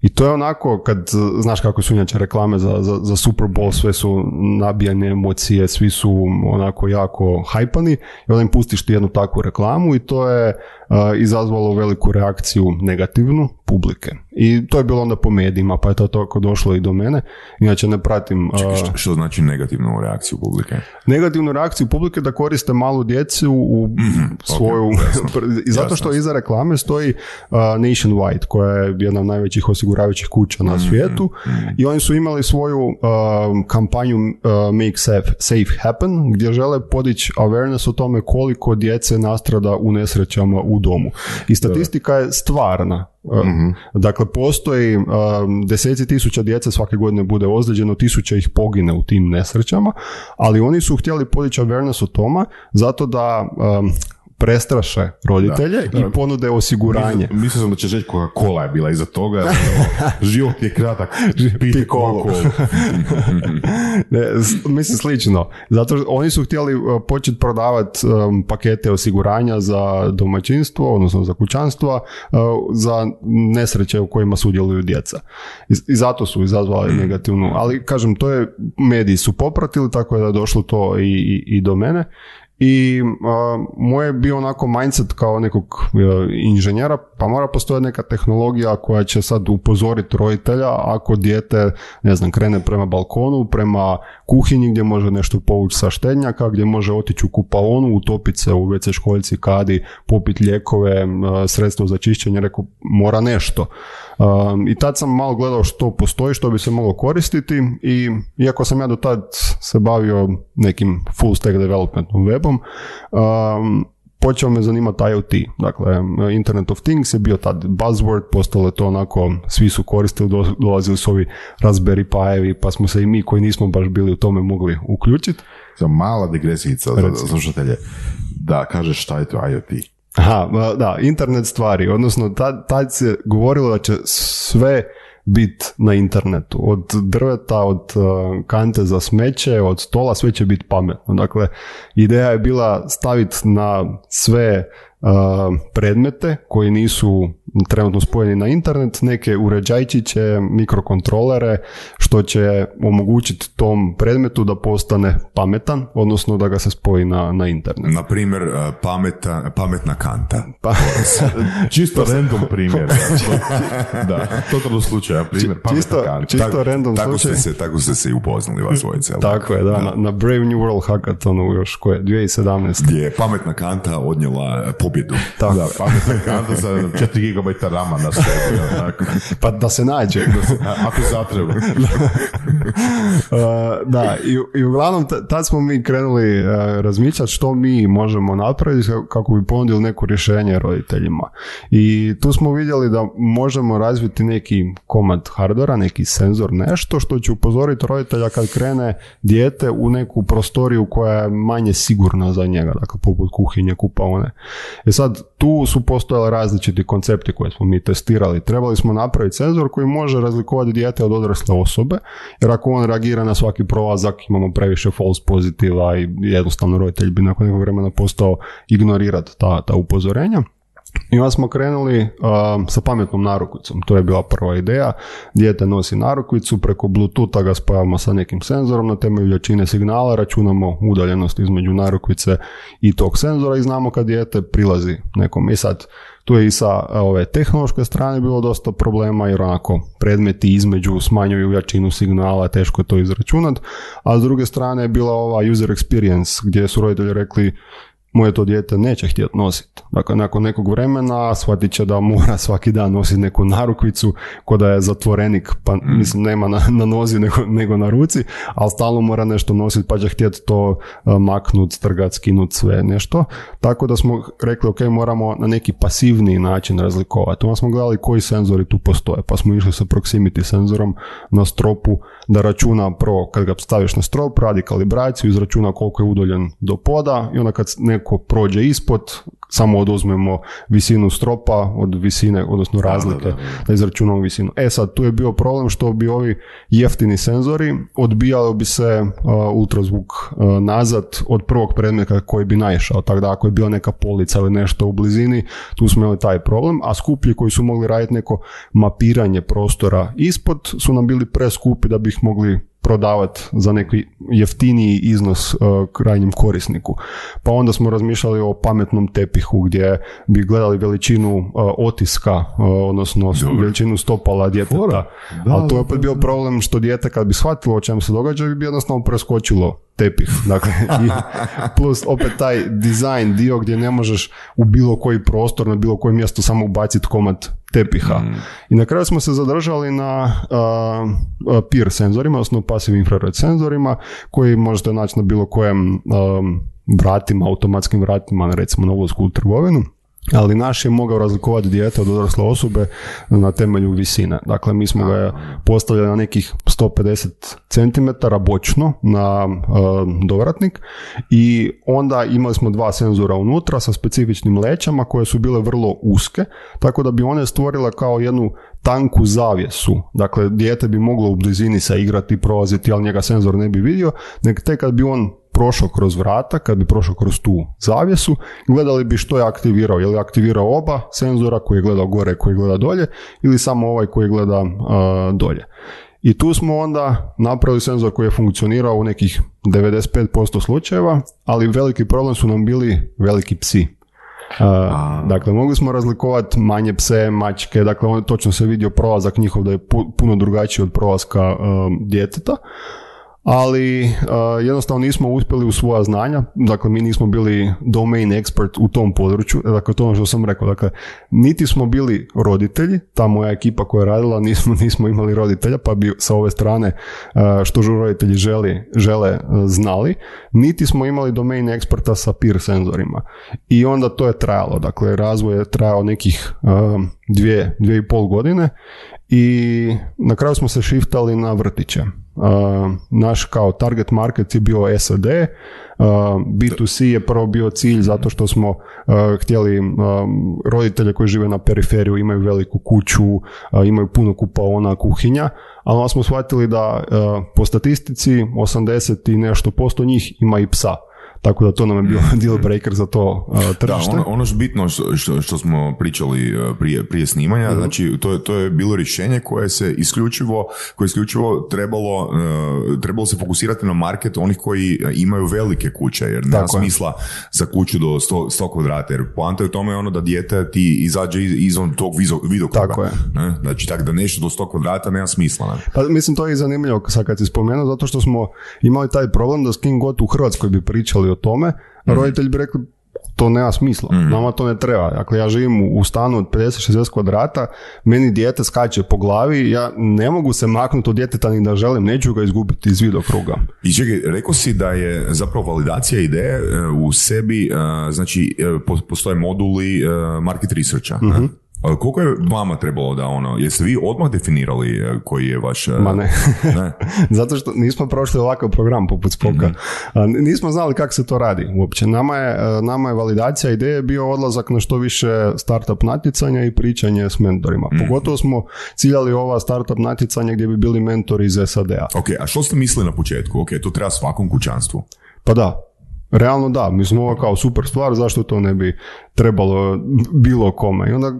I to je onako, kad znaš kako su inače reklame za, za, za Super Bowl, sve su nabijane emocije, svi su onako jako hajpani i onda im pustiš ti jednu takvu reklamu i to je izazvalo veliku reakciju negativnu, publike. I to je bilo onda po medijima, pa je to toliko došlo i do mene. Inače ne pratim... Čekaj, što, što znači negativnu reakciju publike? negativnu reakciju publike da koriste malu djecu u svoju... I zato što iza reklame stoji uh, Nationwide, koja je jedna od najvećih osiguravajućih kuća na svijetu i oni su imali svoju uh, kampanju uh, Make safe, safe Happen, gdje žele podići awareness o tome koliko djece nastrada u nesrećama u domu. I statistika je stvarna. Uh, Dakle, postoji um, deseci tisuća djece svake godine bude ozlijeđeno, tisuća ih pogine u tim nesrećama, ali oni su htjeli podići awareness o tome zato da um, prestraše roditelje Da. i ponude osiguranje. Mislio- Mislio sam da će reći Coca-Cola je bila iza toga. ono, Život je kratak. Pijte kolu. Coca-Cola. Ne, mislim slično. Zato što oni su htjeli uh, početi prodavati um, pakete osiguranja za domaćinstvo, odnosno za kućanstva, uh, za nesreće u kojima sudjeluju djeca. I, i zato su izazvali negativnu, ali kažem, to je, mediji su popratili, tako je da je došlo to i, i, i do mene. I uh, moj je bio onako mindset kao nekog uh, inženjera, pa mora postojati neka tehnologija koja će sad upozoriti roditelja ako dijete, ne znam, krene prema balkonu, prema kuhinji gdje može nešto povući sa štednjaka, gdje može otići u kupaonu, utopiti se u WC školjci, kadi, popiti lijekove, uh, sredstvo za čišćenje, rekao, mora nešto. Um, I tad sam malo gledao što postoji, što bi se moglo koristiti i iako sam ja do tad se bavio nekim full stack developmentom webom, um, počeo me zanimati IoT. Dakle, Internet of Things je bio tad buzzword, postalo je to onako, svi su koristili, do- dolazili su ovi Raspberry Pi-evi, pa smo se i mi koji nismo baš bili u tome mogli uključiti. Mala digresijica za, slušatelje. Da kažeš šta je to IoT. Aha, da, internet stvari, odnosno tad, tad se govorilo da će sve biti na internetu, od drveta, od uh, kante za smeće, od stola, sve će biti pametno. Dakle, ideja je bila staviti na sve predmete koji nisu trenutno spojeni na internet, neke uređajčiće, mikrokontrolere, što će omogućiti tom predmetu da postane pametan, odnosno da ga se spoji na, na internet. Na primjer, pameta, pametna kanta. Pa, Čisto random primjer. Da, da totalno slučaja primjer. pametna čisto, karta. čisto tako, random tako slučaj. ste, se, tako ste se i upoznali vas dvojice. Tako je, da, na, na Brave New World Hackathonu još koje, 2017. Gdje je pametna kanta odnijela uh, pobjedu. Tako. Da, pametna karta sa 4 GB rama na sebi. Pa da se nađe. Ako zatreba. Uh, da, i, i uglavnom tad smo mi krenuli uh, razmišljati što mi možemo napraviti kako bi ponudili neko rješenje roditeljima. I tu smo vidjeli da možemo razviti neki komad hardvera, neki senzor, nešto što će upozoriti roditelja kad krene dijete u neku prostoriju koja je manje sigurna za njega, dakle poput kuhinje, kupaone. E sad, tu su postojali različiti koncepti koje smo mi testirali. Trebali smo napraviti senzor koji može razlikovati dijete od odrasle osobe, jer ako on reagira na svaki prolazak, imamo previše false pozitiva i jednostavno roditelj bi nakon nekog vremena postao ignorirati ta, ta upozorenja. I onda smo krenuli um, sa pametnom narukvicom. To je bila prva ideja. Dijete nosi narukvicu, preko Bluetootha ga spajamo sa nekim senzorom, na temelju jačine signala računamo udaljenost između narukvice i tog senzora i znamo kad dijete prilazi nekom. I sad, tu je i sa ove tehnološke strane bilo dosta problema jer onako predmeti između smanjuju jačinu signala, teško je to izračunat, a s druge strane je bila ova user experience gdje su roditelji rekli moje to dijete neće htjeti nositi. Dakle, nakon nekog vremena shvatit će da mora svaki dan nositi neku narukvicu ko da je zatvorenik, pa mislim nema na, na nozi nego, nego na ruci, ali stalno mora nešto nositi pa će htjeti to a, maknut, strgat, skinut sve nešto. Tako da smo rekli, ok, moramo na neki pasivniji način razlikovati. Onda smo gledali koji senzori tu postoje, pa smo išli sa proximity senzorom na stropu da računa prvo kad ga staviš na strop, radi kalibraciju, izračuna koliko je udaljen do poda i onda kad neko prođe ispod, samo oduzmemo visinu stropa od visine, odnosno razlike, da, izračunamo visinu. E sad, tu je bio problem što bi ovi jeftini senzori odbijalo bi se uh, ultrazvuk uh, nazad od prvog predmeta koji bi naišao, tako da ako je bila neka polica ili nešto u blizini, tu smo imali taj problem, a skuplji koji su mogli raditi neko mapiranje prostora ispod su nam bili preskupi da bi ih mogli prodavati za neki jeftiniji iznos uh, krajnjem korisniku. Pa onda smo razmišljali o pametnom tepihu gdje bi gledali veličinu uh, otiska, uh, odnosno veličinu stopala djeteta. Da, Ali to je opet bio problem što dijete kad bi shvatilo o čemu se događa bi jednostavno preskočilo tepih. Dakle, i plus opet taj dizajn dio gdje ne možeš u bilo koji prostor, na bilo koje mjesto samo ubaciti komad tepiha. I na kraju smo se zadržali na uh, PIR senzorima, odnosno pasiv infrared senzorima, koji možete naći na bilo kojem um, vratima, automatskim vratima, recimo na ulasku u trgovinu. Ali naš je mogao razlikovati dijete od odrasle osobe na temelju visine. Dakle, mi smo ga postavljali na nekih 150 cm bočno na uh, dovratnik i onda imali smo dva senzora unutra sa specifičnim lećama koje su bile vrlo uske, tako da bi one stvorile kao jednu tanku zavjesu. Dakle, dijete bi moglo u blizini sa igrati, prolaziti, ali njega senzor ne bi vidio, nek tek kad bi on prošao kroz vrata, kad bi prošao kroz tu zavjesu, gledali bi što je aktivirao. Je li aktivirao oba senzora koji je gledao gore, koji gleda dolje ili samo ovaj koji gleda uh, dolje. I tu smo onda napravili senzor koji je funkcionirao u nekih 95% slučajeva, ali veliki problem su nam bili veliki psi. Uh, dakle, mogli smo razlikovati manje pse, mačke, dakle, on, točno se vidio prolazak njihov da je pu- puno drugačiji od prolaska um, djeteta, ali uh, jednostavno nismo uspjeli u svoja znanja, dakle mi nismo bili domain expert u tom području, dakle to ono što sam rekao, dakle niti smo bili roditelji, ta moja ekipa koja je radila nismo, nismo imali roditelja pa bi sa ove strane uh, što roditelji želi, žele uh, znali, niti smo imali domain eksperta sa peer senzorima. I onda to je trajalo, dakle razvoj je trajao nekih dvije, dvije i pol godine i na kraju smo se shiftali na vrtiće. Naš kao target market je bio SAD, uh, B2C je prvo bio cilj zato što smo htjeli roditelje koji žive na periferiju, imaju veliku kuću, imaju puno kupaona, kuhinja, ali onda smo shvatili da po statistici 80 i nešto posto njih ima i psa. Tako da to nam je bio deal breaker za to uh, Da, tržište. ono, ono što bitno što, što, smo pričali uh, prije, prije snimanja, znači to je, to je bilo rješenje koje se isključivo, koje je isključivo trebalo, uh, trebalo se fokusirati na market onih koji imaju velike kuće, jer nema Tako je. smisla za kuću do 100, 100 kvadrata, jer poanta je u tome ono da dijete ti izađe iz- izvan tog vidokruga. Tako je. Ne? Znači, tako da nešto do 100 kvadrata nema smisla. Ne? Pa mislim to je i zanimljivo sad kad si spomenuo zato što smo imali taj problem da s kim god u Hrvatskoj bi pričali o tome, roditelji bi rekli to nema smisla, nama to ne treba. Dakle, ja živim u- stanu od 50-60 kvadrata, meni dijete skače po glavi, ja ne mogu se maknuti od djeteta ni da želim, neću ga izgubiti iz vidokruga. I čekaj, rekao si da je zapravo validacija ideje e, u sebi, e, znači e, po- postoje moduli market researcha. ne? Koliko je vama trebalo da ono, jeste vi odmah definirali e, koji je vaš... e, Ma ne. ne? Zato što nismo prošli ovakav program poput Spoka. N- Nismo znali kako se to radi uopće. Nama je, e, nama je validacija ideje bio odlazak na što više startup natjecanja i pričanje s mentorima. Pogotovo smo ciljali ova startup natjecanja gdje bi bili mentori iz SAD-a. Ok, a što ste mislili na početku? Ok, to treba svakom kućanstvu. Pa da, realno da. Mislim, ovo je kao super stvar, zašto to ne bi trebalo bilo kome. I onda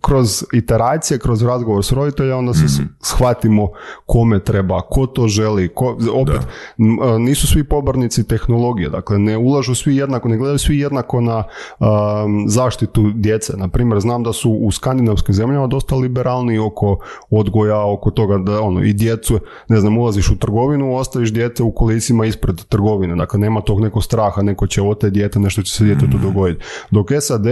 kroz iteracije, kroz razgovor s roditelja, onda se s- shvatimo kome treba, ko to želi, ko, opet, m, a, nisu svi pobornici tehnologije, dakle ne ulažu svi jednako, ne gledaju svi jednako na um, zaštitu djece. Na primjer, znam da su u skandinavskim zemljama dosta liberalni oko odgoja, oko toga da ono, i djecu, ne znam, ulaziš u trgovinu, ostaviš dijete u kolicima ispred trgovine, dakle nema tog nekog straha, neko će ote dijete, nešto će se djetetu dogoditi. Dok SAD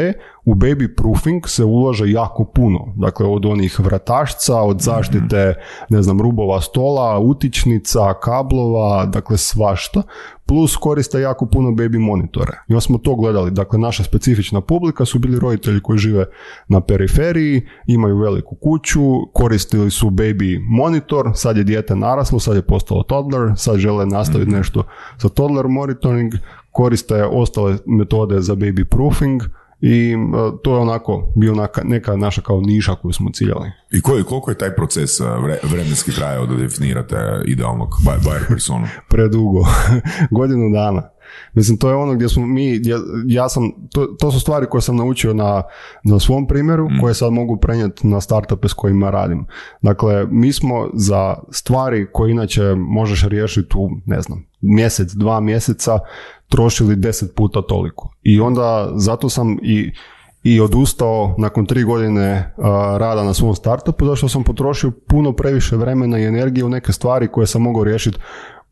u baby proofing se ulaže jako puno, dakle od onih vratašca, od zaštite, ne znam, rubova stola, utičnica, kablova, dakle svašta, plus koriste jako puno baby monitore. I smo to gledali, dakle naša specifična publika su bili roditelji koji žive na periferiji, imaju veliku kuću, koristili su baby monitor, sad je dijete naraslo, sad je postalo toddler, sad žele nastaviti nešto za toddler monitoring, koriste ostale metode za baby proofing i e, to je onako bio neka, neka naša kao niša koju smo ciljali. I koji, koliko je taj proces e, vre- vremenski trajao da definirate idealnog buy- buyer personu? Predugo, godinu dana. Mislim, to je ono gdje smo mi, ja, ja sam, to, to su stvari koje sam naučio na, na svom primjeru, koje sad mogu prenijeti na startupe s kojima radim. Dakle, mi smo za stvari koje inače možeš riješiti u, ne znam, mjesec, dva mjeseca, trošili deset puta toliko. I onda zato sam i i odustao nakon tri godine uh, rada na svom startupu zato što sam potrošio puno previše vremena i energije u neke stvari koje sam mogao riješiti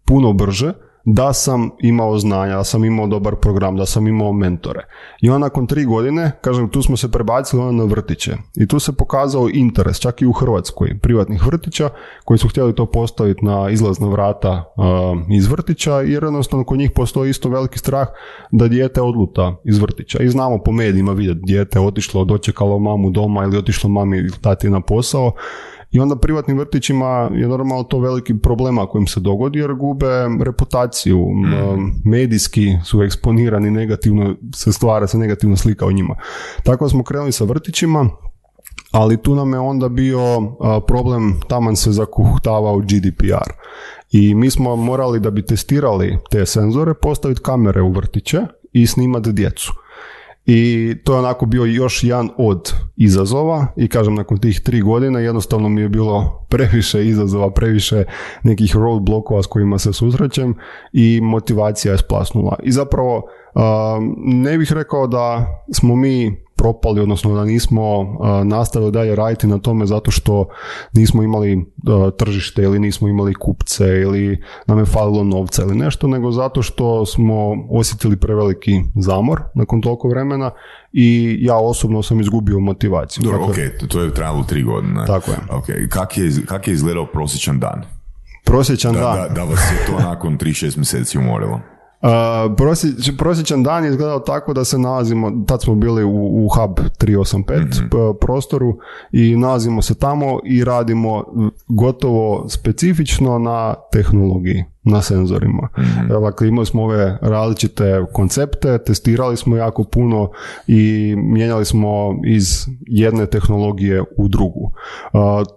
puno brže da sam imao znanja, da sam imao dobar program, da sam imao mentore. I onda nakon tri godine, kažem, tu smo se prebacili onda na vrtiće. I tu se pokazao interes, čak i u Hrvatskoj, privatnih vrtića koji su htjeli to postaviti na izlazna vrata uh, iz vrtića, jer jednostavno kod njih postoji isto veliki strah da dijete odluta iz vrtića. I znamo po medijima vidjeti dijete otišlo, dočekalo mamu doma ili otišlo mami ili tati na posao i onda privatnim vrtićima je normalno to veliki problem ako im se dogodi jer gube reputaciju, Mhm. medijski su eksponirani negativno, se stvara se negativna slika o njima. Tako smo krenuli sa vrtićima, ali tu nam je onda bio problem, taman se zakuhtavao GDPR. I mi smo morali da bi testirali te senzore postaviti kamere u vrtiće i snimati djecu. I to je onako bio još jedan od izazova i kažem nakon tih tri godine jednostavno mi je bilo previše izazova, previše nekih roadblokova s kojima se susrećem i motivacija je splasnula. I zapravo ne bih rekao da smo mi propali, odnosno da nismo a, nastavili dalje raditi na tome zato što nismo imali a, tržište ili nismo imali kupce ili nam je falilo novca ili nešto, nego zato što smo osjetili preveliki zamor nakon toliko vremena i ja osobno sam izgubio motivaciju. Dobro, Dakle, ok, to je trajalo tri godine. Tako je. Ok, kak je, kak je izgledao prosječan dan? Prosječan Da, dan. da, da vas je to nakon 3-6 mjeseci umorilo. Uh, prosječ- prosječan dan je izgledao tako da se nalazimo, tad smo bili u, u Hub 385 p- prostoru i nalazimo se tamo i radimo gotovo specifično na tehnologiji, na senzorima. Dakle, imali smo ove različite koncepte, testirali smo jako puno i mijenjali smo iz jedne tehnologije u drugu.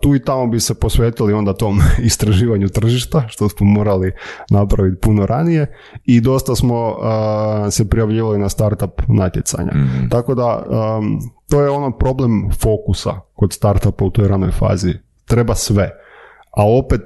Tu i tamo bi se posvetili onda tom istraživanju tržišta, što smo morali napraviti puno ranije i dosta smo se prijavljivali na startup natjecanja. Tako da to je ono problem fokusa kod startupa u toj ranoj fazi. Treba sve a opet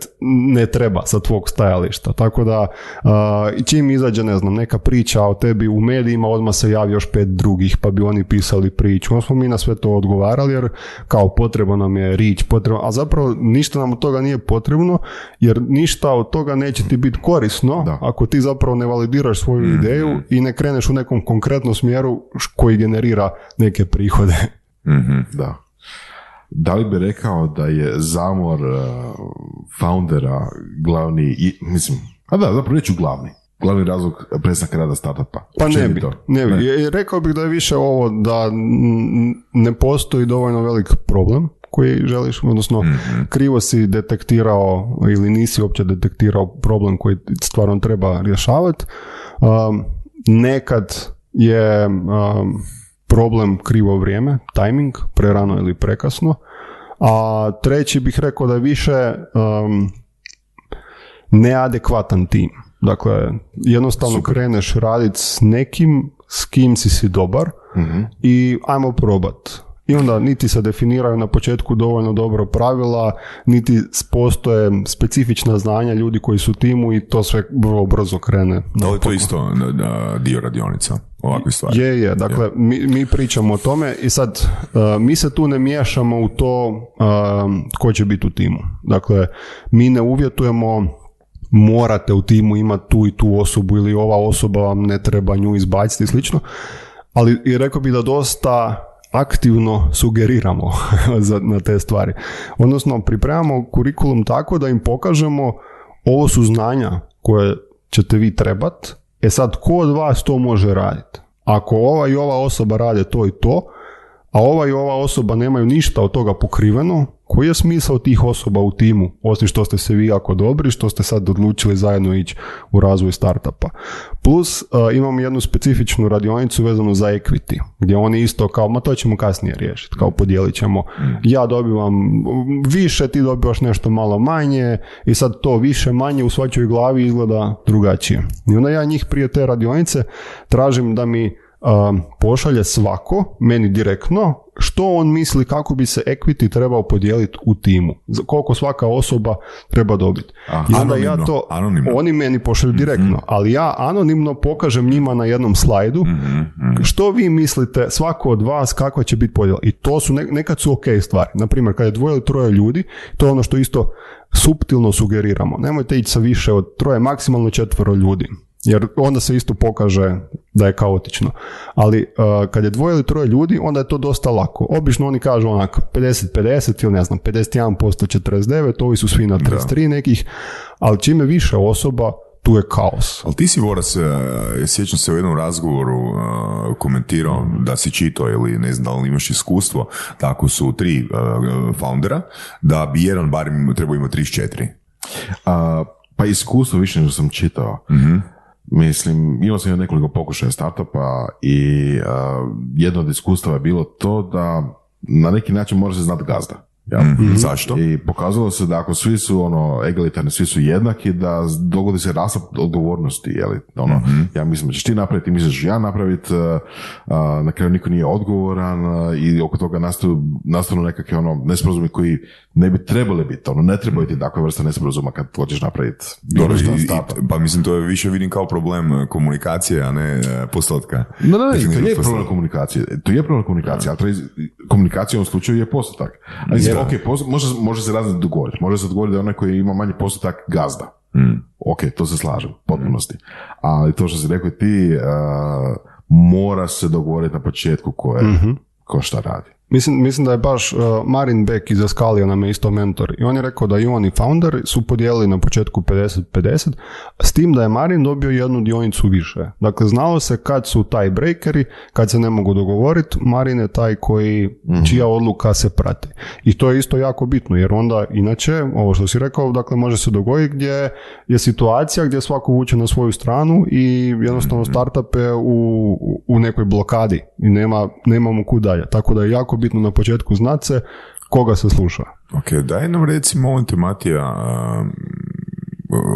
ne treba sa tvog stajališta. Tako da uh, čim izađe, ne znam, neka priča o tebi u medijima, odmah se javi još pet drugih, pa bi oni pisali priču. Onda smo mi na sve to odgovarali, jer kao potrebno nam je rič, potrebno, a zapravo ništa nam od toga nije potrebno, jer ništa od toga neće ti biti korisno Da. ako ti zapravo ne validiraš svoju ideju i ne kreneš u nekom konkretnom smjeru koji generira neke prihode. Mhm. Da. Da li bi rekao da je zamor uh, foundera glavni, i, mislim, a da, zapravo reću glavni, glavni razlog prestanka rada startupa? Pa ne bi, ne bi. I Rekao bih da je više ovo da ne postoji dovoljno velik problem koji želiš, odnosno krivo si detektirao ili nisi uopće detektirao problem koji stvarno treba rješavati. Um, nekad je um, problem krivo vrijeme, timing, prerano ili prekasno. A treći bih rekao da je više um, neadekvatan tim. Dakle, jednostavno kreneš raditi s nekim s kim si si dobar i ajmo probat. I onda niti se definiraju na početku dovoljno dobro pravila, niti postoje specifična znanja ljudi koji su u timu i to sve vrlo brzo krene. Da li je to isto dio radionica, ovakve stvari? Je, je, dakle, mi, mi pričamo o tome i sad, uh, mi se tu ne miješamo u to um, ko će biti u timu. Dakle, mi ne uvjetujemo morate u timu imati tu i tu osobu ili ova osoba vam ne treba nju izbaciti i slično, ali i rekao bi da dosta aktivno sugeriramo za, na te stvari. Odnosno, pripremamo kurikulum tako da im pokažemo ovo su znanja koje ćete vi trebat, e sad ko od vas to može raditi? Ako ova i ova osoba rade to i to, a ova i ova osoba nemaju ništa od toga pokriveno, Koji je smisao tih osoba u timu, osim što ste se vi jako dobri, što ste sad odlučili zajedno ići u razvoj startupa. Plus uh, imamo jednu specifičnu radionicu vezanu za equity, gdje oni isto kao, ma to ćemo kasnije riješiti, kao podijelit ćemo, ja dobivam više, ti dobivaš nešto malo manje i sad to više manje u svačoj glavi izgleda drugačije. I onda ja njih prije te radionice tražim da mi um, pošalje svako, meni direktno, što on misli kako bi se equity trebao podijeliti u timu. Za koliko svaka osoba treba dobiti. I onda ja to, anonimno. oni meni pošalju direktno, ali ja anonimno pokažem njima na jednom slajdu Mhm, što vi mislite svako od vas kakva će biti podjela. I to su, ne- nekad su ok stvari. Naprimjer, kad je dvoje ili troje ljudi, to je ono što isto suptilno sugeriramo. Nemojte ići sa više od troje, maksimalno četvero ljudi. Jer onda se isto pokaže da je kaotično. Ali uh, kad je dvoje ili troje ljudi, onda je to dosta lako. Obično oni kažu onako 50-50 ili ne znam, 51% 49, ovi su svi na 33 nekih, ali čime više osoba, tu je kaos. Ali ti si, Voras, e, sjećam se u jednom razgovoru e, komentirao da si čitao ili ne znam da li imaš iskustvo, da ako su tri e, foundera, da bi jedan barem trebao imati 34. A, pa iskustvo više nego sam čitao. Mislim, imao sam nekoliko pokušaja startupa i a, jedno od iskustava je bilo to da na neki način mora se znati gazda. Ja? Zašto? I pokazalo se da ako svi su ono egalitarni, svi su jednaki, da dogodi se raspad odgovornosti. Je li? Ono, Ja mislim da ćeš ti napraviti, ti misliš da ću ja napraviti, na kraju niko nije odgovoran i oko toga nastaju, nastanu nekakve ono, nesporazumi koji ne bi trebali biti. Ono, ne trebaju ti takva vrsta nesporazuma kad hoćeš napraviti bilo Dobro, šta i- pa mislim to je više vidim kao problem e, komunikacije, a ne e, postotka. Ne, ne, to je problem komunikacije. To je problem komunikacije, ali komunikacija u ovom slučaju je postotak. A mislim, ok, pos- može, može se različito dogovoriti. Može se dogovoriti da onaj koji ima manji postotak gazda. Ok, to se slažem, u potpunosti. Ali to što si rekao ti, uh, mora se dogovoriti na početku ko, je, ko šta radi. Mislim, mislim da je baš uh, Marin Beck iz Askalija nam je isto mentor i on je rekao da i on i founder su podijelili na početku 50-50 s tim da je Marin dobio jednu dionicu više. Dakle, znalo se kad su taj breakeri, kad se ne mogu dogovoriti, Marin je taj koji, čija odluka se prati. I to je isto jako bitno jer onda inače, ovo što si rekao, dakle može se dogoditi gdje je situacija gdje svako vuče na svoju stranu i jednostavno startup je u, u nekoj blokadi i nema, nemamo kud dalje. Tako da je jako bitno na početku znati se koga se sluša. Ok, daj nam reci, molim te, Matija, a,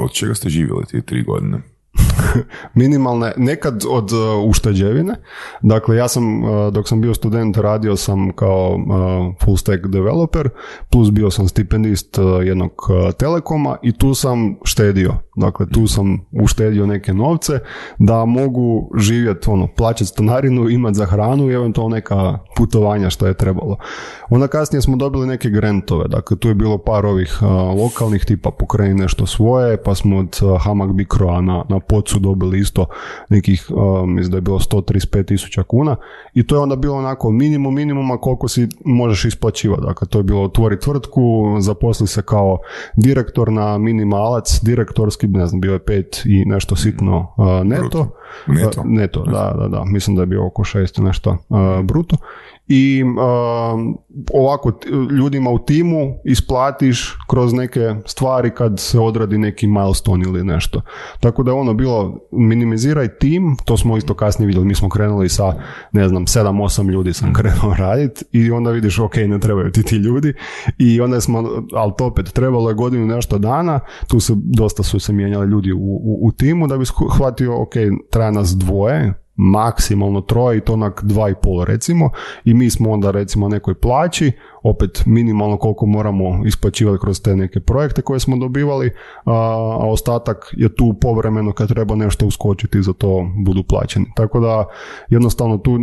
od čega ste živjeli tih tri godine? Minimalne, nekad od uh, ušteđevine. Dakle, ja sam, uh, dok sam bio student, radio sam kao uh, full stack developer, plus bio sam stipendist jednog telekoma i tu sam štedio. Dakle, tu sam uštedio neke novce da mogu živjeti, ono, plaćati stanarinu, imati za hranu i eventualno neka putovanja što je trebalo. Onda kasnije smo dobili neke grantove, dakle tu je bilo par ovih lokalnih tipa pokreni nešto svoje, pa smo od Hamag Bikroa na, na pocu dobili isto nekih, mislim da je bilo 135 tisuća kuna i to je onda bilo onako minimum minimuma koliko si možeš isplaćivati. Dakle, to je bilo otvori tvrtku, zaposli se kao direktor na minimalac, direktorski, ne znam, bio je pet i nešto sitno neto. Neto? Uh, neto, da, da, da. Mislim da je bio oko šest i nešto bruto. I um, ovako ljudima u timu isplatiš kroz neke stvari kad se odradi neki milestone ili nešto. Tako da je ono bilo minimiziraj tim, to smo isto kasnije vidjeli, mi smo krenuli sa, ne znam, 7-8 ljudi sam krenuo raditi i onda vidiš, ok, ne trebaju ti ti ljudi i onda smo, ali to opet, trebalo je godinu nešto dana, tu se, dosta su se mijenjali ljudi u, u, u timu da bi shvatio, ok, treba nas dvoje, maksimalno troje i to onak dva i pol recimo. I mi smo onda recimo nekoj plaći. Opet minimalno koliko moramo isplaćivati kroz te neke projekte koje smo dobivali a, ostatak je tu povremeno kad treba nešto uskočiti za to budu plaćeni. Tako da jednostavno tu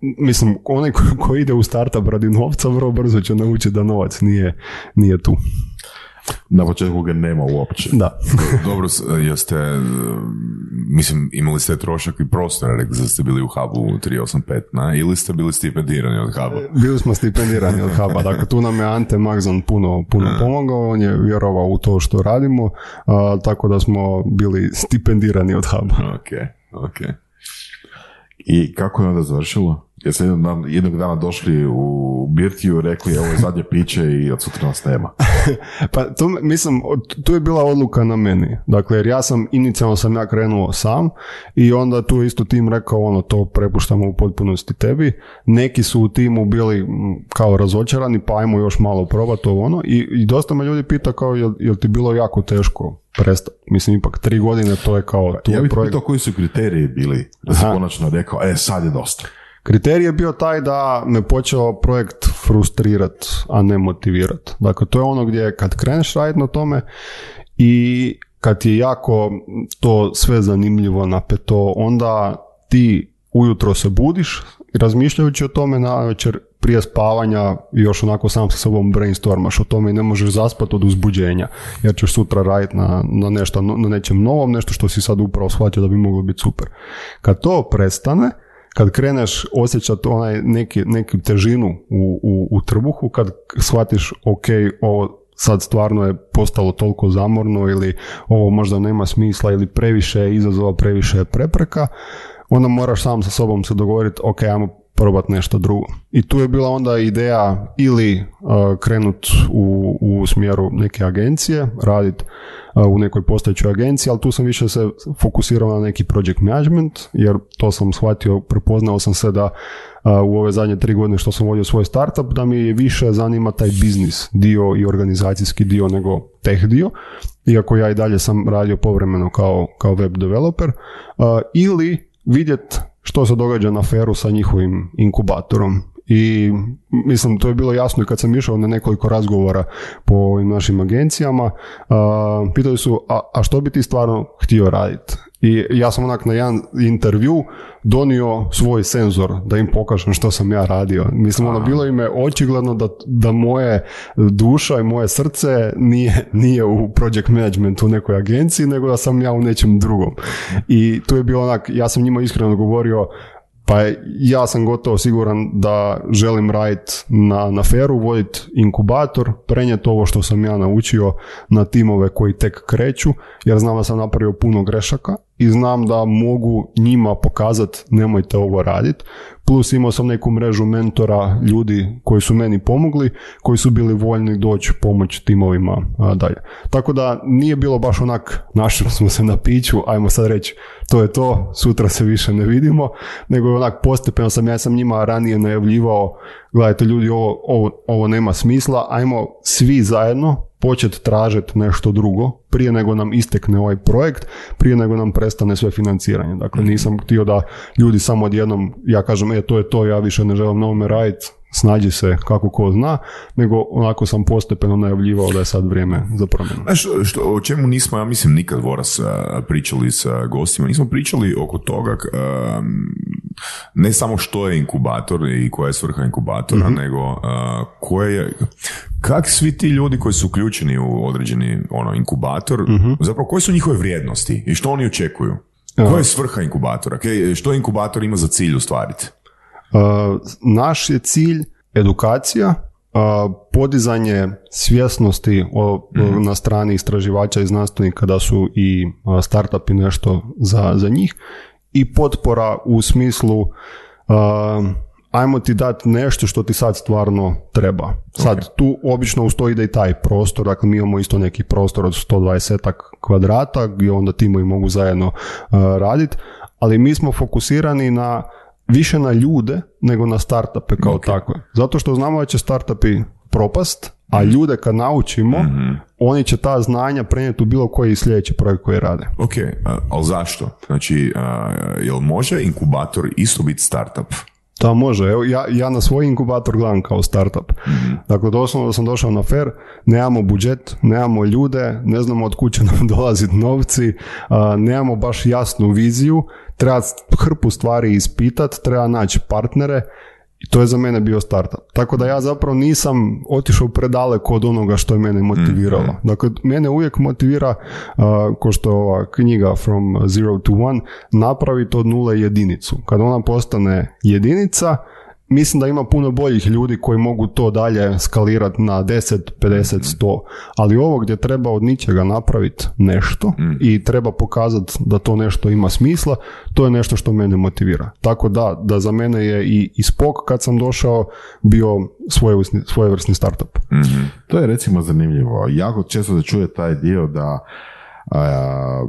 mislim onaj ko, ko ide u startup radi novca vrlo brzo će naučiti da novac nije, nije tu Na početku ga nema uopće. da Dobro, jeste, e, mislim, imali ste trošak i prostor, rekli da ste bili u hubu 385, na, ili ste bili stipendirani od huba? Bili smo stipendirani od Huba, dakle tu nam je Ante Magzan puno, puno pomogao, on je vjerovao u to što radimo, a, tako da smo bili stipendirani od Huba. Ok, ok. I kako je onda završilo? Jednog dana, jednog dana došli u birtiju, rekli ovo je zadnje piće i od sutra nas nema. Pa tu, mislim, tu je bila odluka na meni. Dakle, jer ja sam, inicijalno sam ja krenuo sam i onda tu je isto tim rekao, ono, to prepuštamo u potpunosti tebi. Neki su u timu bili kao razočarani, pa ajmo još malo probati ovo ono. I, i dosta me ljudi pita kao, jel, jel ti bilo jako teško prestati? Mislim, ipak tri godine to je kao tu Ja bih projekt. pitao koji su kriteriji bili da si Aha. konačno rekao, e sad je dosta. Kriterij je bio taj da me počeo projekt frustrirat, a ne motivirat. Dakle, to je ono gdje kad kreneš raditi na tome i kad je jako to sve zanimljivo napeto, onda ti ujutro se budiš razmišljajući o tome na večer prije spavanja još onako sam sa sobom brainstormaš o tome i ne možeš zaspati od uzbuđenja jer ćeš sutra raditi na, na nešto, na nečem novom, nešto što si sad upravo shvatio da bi moglo biti super. Kad to prestane, kad kreneš osjećati onaj neki, neki težinu u, u, u trbuhu, kad shvatiš ok, ovo sad stvarno je postalo toliko zamorno ili ovo možda nema smisla ili previše je izazova, previše je prepreka, onda moraš sam sa sobom se dogovoriti ok, ajmo probati nešto drugo. I tu je bila onda ideja ili uh, krenut u, u smjeru neke agencije, raditi u nekoj postojećoj agenciji, ali tu sam više se fokusirao na neki project management, jer to sam shvatio, prepoznao sam se da a, u ove zadnje tri godine što sam vodio svoj startup, da mi više zanima taj biznis dio i organizacijski dio nego tech dio, iako ja i dalje sam radio povremeno kao, kao web developer, a, ili vidjet što se događa na feru sa njihovim inkubatorom. I mislim to je bilo jasno i kad sam išao na nekoliko razgovora po ovim našim agencijama a, pitali su a, a što bi ti stvarno htio raditi i ja sam onak na jedan intervju donio svoj senzor da im pokažem što sam ja radio. Mislim, ono, bilo im je očigledno da, da moje duša i moje srce nije, nije u project managementu u nekoj agenciji, nego da sam ja u nečem drugom. I tu je bilo onak, ja sam njima iskreno govorio, pa ja sam gotovo siguran da želim raditi na, na feru, voditi inkubator, prenijeti ovo što sam ja naučio na timove koji tek kreću, jer znam da sam napravio puno grešaka i znam da mogu njima pokazati nemojte ovo raditi. Plus imao sam neku mrežu mentora, ljudi koji su meni pomogli, koji su bili voljni doći pomoć timovima a, dalje. Tako da nije bilo baš onak, našli smo se na piću, ajmo sad reći, to je to, sutra se više ne vidimo, nego je onak postepeno sam, ja sam njima ranije najavljivao, gledajte ljudi, ovo, ovo, ovo nema smisla, ajmo svi zajedno početi tražiti nešto drugo prije nego nam istekne ovaj projekt, prije nego nam prestane sve financiranje. Dakle, nisam htio da ljudi samo odjednom, ja kažem, e, to je to, ja više ne želim na ovome raditi, snađi se kako ko zna, nego onako sam postepeno najavljivao da je sad vrijeme za promjenu. Znaš, što, o čemu nismo, ja mislim, nikad Voras pričali sa gostima, nismo pričali oko toga ne samo što je inkubator i koja je svrha inkubatora, nego a, koje je, kak svi ti ljudi koji su uključeni u određeni ono, inkubator, zapravo koje su njihove vrijednosti i što oni očekuju? Koja je svrha inkubatora? Kaj- Što inkubator ima za cilj ostvariti? Uh, naš je cilj edukacija, uh, podizanje svjesnosti o, na strani istraživača i znanstvenika da su i uh, startupi nešto za, za njih i potpora u smislu uh, ajmo ti dati nešto što ti sad stvarno treba. Sad tu obično uz to ide i taj prostor, dakle mi imamo isto neki prostor od 120 kvadrata gdje onda timovi mogu zajedno uh, raditi, ali mi smo fokusirani na više na ljude nego na startupe kao takve. Zato što znamo da će startupi propast, a ljude kad naučimo, oni će ta znanja prenijeti u bilo koji sljedeći projekt koji rade. Ok, a, ali zašto? Znači, a, jel može inkubator isto biti startup? Da, može. Evo, ja, ja na svoj inkubator gledam kao startup. Dakle, doslovno da sam došao na fair, nemamo budžet, nemamo ljude, ne znamo od kud će nam dolaziti novci, a, nemamo baš jasnu viziju, treba hrpu stvari ispitati, treba naći partnere i to je za mene bio startup. Tako da ja zapravo nisam otišao predaleko od onoga što je mene motiviralo. Dakle, mene uvijek motivira, a, ko što je ova knjiga From Zero to One, napraviti od nule jedinicu. Kad ona postane jedinica, mislim da ima puno boljih ljudi koji mogu to dalje skalirati na 10, 50, 100, ali ovo gdje treba od ničega napraviti nešto i treba pokazati da to nešto ima smisla, to je nešto što mene motivira. Tako da, da za mene je i, i Spok kad sam došao bio svojevrsni, svojevrsni startup. To je recimo zanimljivo. Jako često se čuje taj dio da a,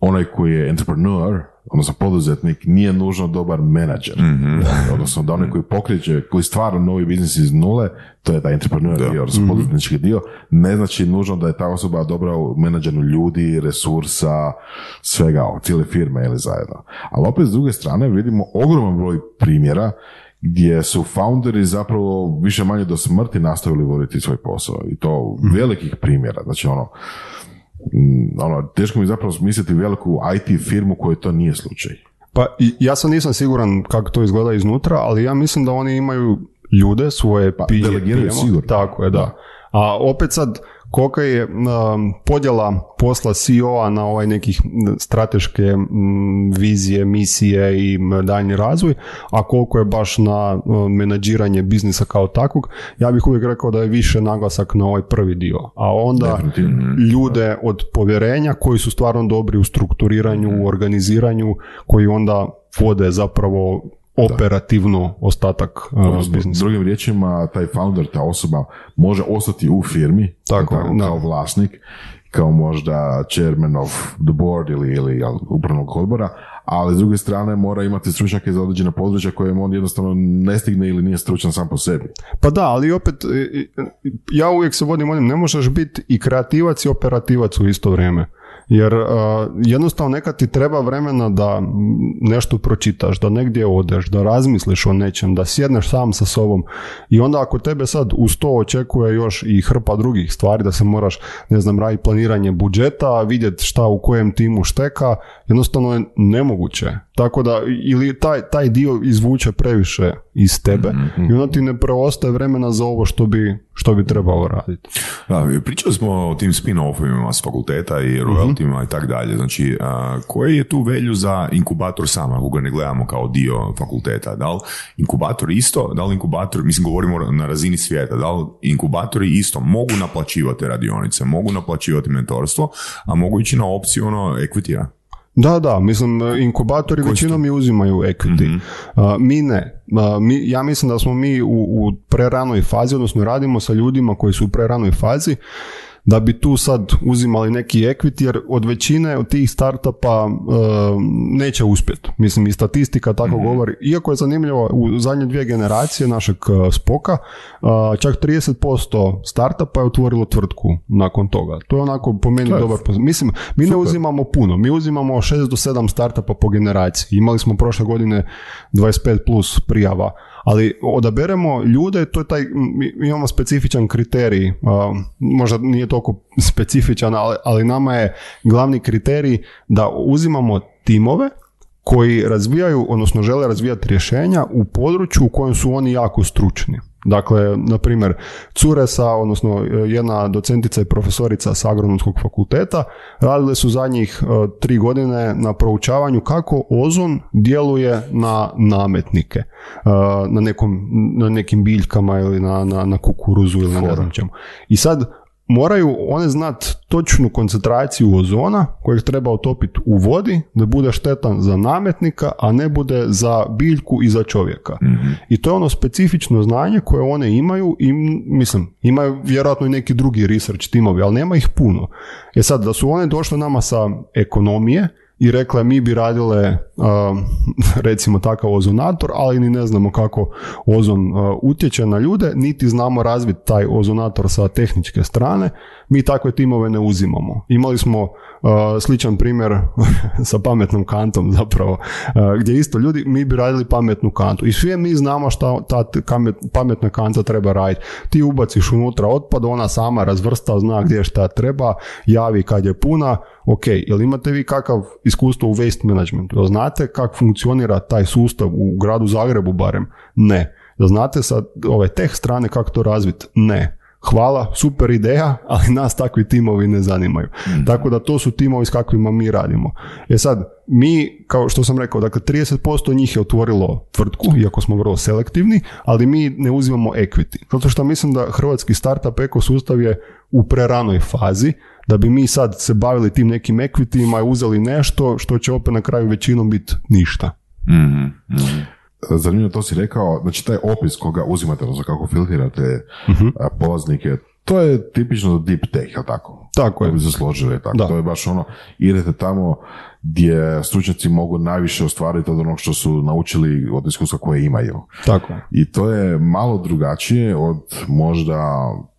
onaj koji je entrepreneur, odnosno poduzetnik, nije nužno dobar menadžer. Odnosno da onaj koji pokreće, koji stvara novi biznis iz nule, to je taj entrepreneur dio, odnosno poduzetnički dio, ne znači nužno da je ta osoba dobra u menadžeru ljudi, resursa, svega, cijele firme ili zajedno. Ali opet s druge strane vidimo ogroman broj primjera gdje su founderi zapravo više manje do smrti nastavili voditi svoj posao. I to velikih primjera, znači ono ono, teško mi zapravo smisliti veliku IT firmu koju to nije slučaj. Pa ja sam nisam siguran kako to izgleda iznutra, ali ja mislim da oni imaju ljude, svoje Pa, P- delegiraju sigurno. Tako je, da. A opet sad, kolika je um, podjela posla CEO-a na ovaj nekih strateške vizije, misije i daljnji razvoj, a koliko je baš na um, menadžiranje biznisa kao takvog, ja bih uvijek rekao da je više naglasak na ovaj prvi dio. A onda ljude od povjerenja koji su stvarno dobri u strukturiranju, u organiziranju, koji onda vode zapravo operativno ostatak uh, biznisa. drugim riječima, taj founder, ta osoba može ostati u firmi Tako da. kao vlasnik, kao možda chairman of the board ili, ili upravnog odbora, ali s druge strane mora imati stručnjake za određena područja koje on jednostavno ne stigne ili nije stručan sam po sebi. Pa da, ali opet ja uvijek se vodim onim, ne možeš biti i kreativac i operativac u isto vrijeme. Jer uh, jednostavno nekad ti treba vremena da nešto pročitaš, da negdje odeš, da razmisliš o nečem, da sjedneš sam sa sobom i onda ako tebe sad uz to očekuje još i hrpa drugih stvari, da se moraš, ne znam, raditi planiranje budžeta, vidjeti šta u kojem timu šteka, jednostavno je nemoguće. Tako da, ili taj, taj dio izvuče previše iz tebe i onda ti ne preostaje vremena za ovo što bi, što bi trebalo raditi. Da, pričali smo o tim spin-offovima s fakulteta i royaltima i tak dalje. Znači, a, koji je tu velju za inkubator sam, ako ga ne gledamo kao dio fakulteta? Da li inkubator isto, da li inkubator, mislim govorimo na razini svijeta, da li inkubatori isto mogu naplaćivati radionice, mogu naplaćivati mentorstvo, a mogu ići na opciju ono equity Da, da, mislim, inkubatori većinom i uzimaju equity. A, mi ne. A, mi, ja mislim da smo mi u, u preranoj fazi, odnosno radimo sa ljudima koji su u preranoj fazi, da bi tu sad uzimali neki equity, jer od većine od tih startupa e, neće uspjeti. Mislim, i statistika tako govori. Iako je zanimljivo, u zadnje dvije generacije našeg e, spoka, a, čak 30% startupa je otvorilo tvrtku nakon toga. To je onako po meni je dobar poz- Mislim, mi ne uzimamo puno. Mi uzimamo 6 do 7 startupa po generaciji. Imali smo prošle godine 25 plus prijava. Ali odaberemo ljude, to je taj, imamo specifičan kriterij, možda nije toliko specifičan, ali, ali nama je glavni kriterij da uzimamo timove koji razvijaju, odnosno žele razvijati rješenja u području u kojem su oni jako stručni. Dakle, na primjer, Curesa, odnosno e, jedna docentica i profesorica sa agronomskog fakulteta, radile su zadnjih e, tri godine na proučavanju kako ozon djeluje na nametnike, e, na, nekom, na nekim biljkama ili na, na, na kukuruzu ili na ne znam čemu. I sad moraju one znat točnu koncentraciju ozona kojeg treba utopiti u vodi da bude štetan za nametnika, a ne bude za biljku i za čovjeka. I to je ono specifično znanje koje one imaju i mislim, imaju vjerojatno i neki drugi research timovi, ali nema ih puno. E sad, da su one došle nama sa ekonomije i rekle mi bi radile recimo takav ozonator, ali ni ne znamo kako ozon utječe na ljude, niti znamo razviti taj ozonator sa tehničke strane, mi takve timove ne uzimamo. Imali smo sličan primjer sa pametnom kantom zapravo, gdje isto ljudi, mi bi radili pametnu kantu i svi mi znamo šta ta pametna kanta treba raditi. Ti ubaciš unutra otpad, ona sama razvrsta, zna gdje šta treba, javi kad je puna, ok, jel imate vi kakav iskustvo u waste managementu? Jel znate kako funkcionira taj sustav u gradu Zagrebu barem? Ne. Jel znate sa ove teh strane kako to razviti? Ne. hvala, super ideja, ali nas takvi timovi ne zanimaju. Tako da to su timovi s kakvima mi radimo. E sad, mi, kao što sam rekao, dakle 30% njih je otvorilo tvrtku, iako smo vrlo selektivni, ali mi ne uzimamo equity. Zato što mislim da hrvatski startup ekosustav je u preranoj fazi, da bi mi sad se bavili tim nekim equitima i uzeli nešto što će opet na kraju većinom biti ništa. Mhm, mhm. Zanimljivo to si rekao, znači taj opis koga uzimate, odnosno kako filtrirate a, polaznike, to je tipično deep tech, jel tako? Tako je. Kako bi se složili, tako. Da. To je baš ono, idete tamo gdje stručnjaci mogu najviše ostvariti od onog što su naučili od iskustva koje imaju. Tako. I to je malo drugačije od možda,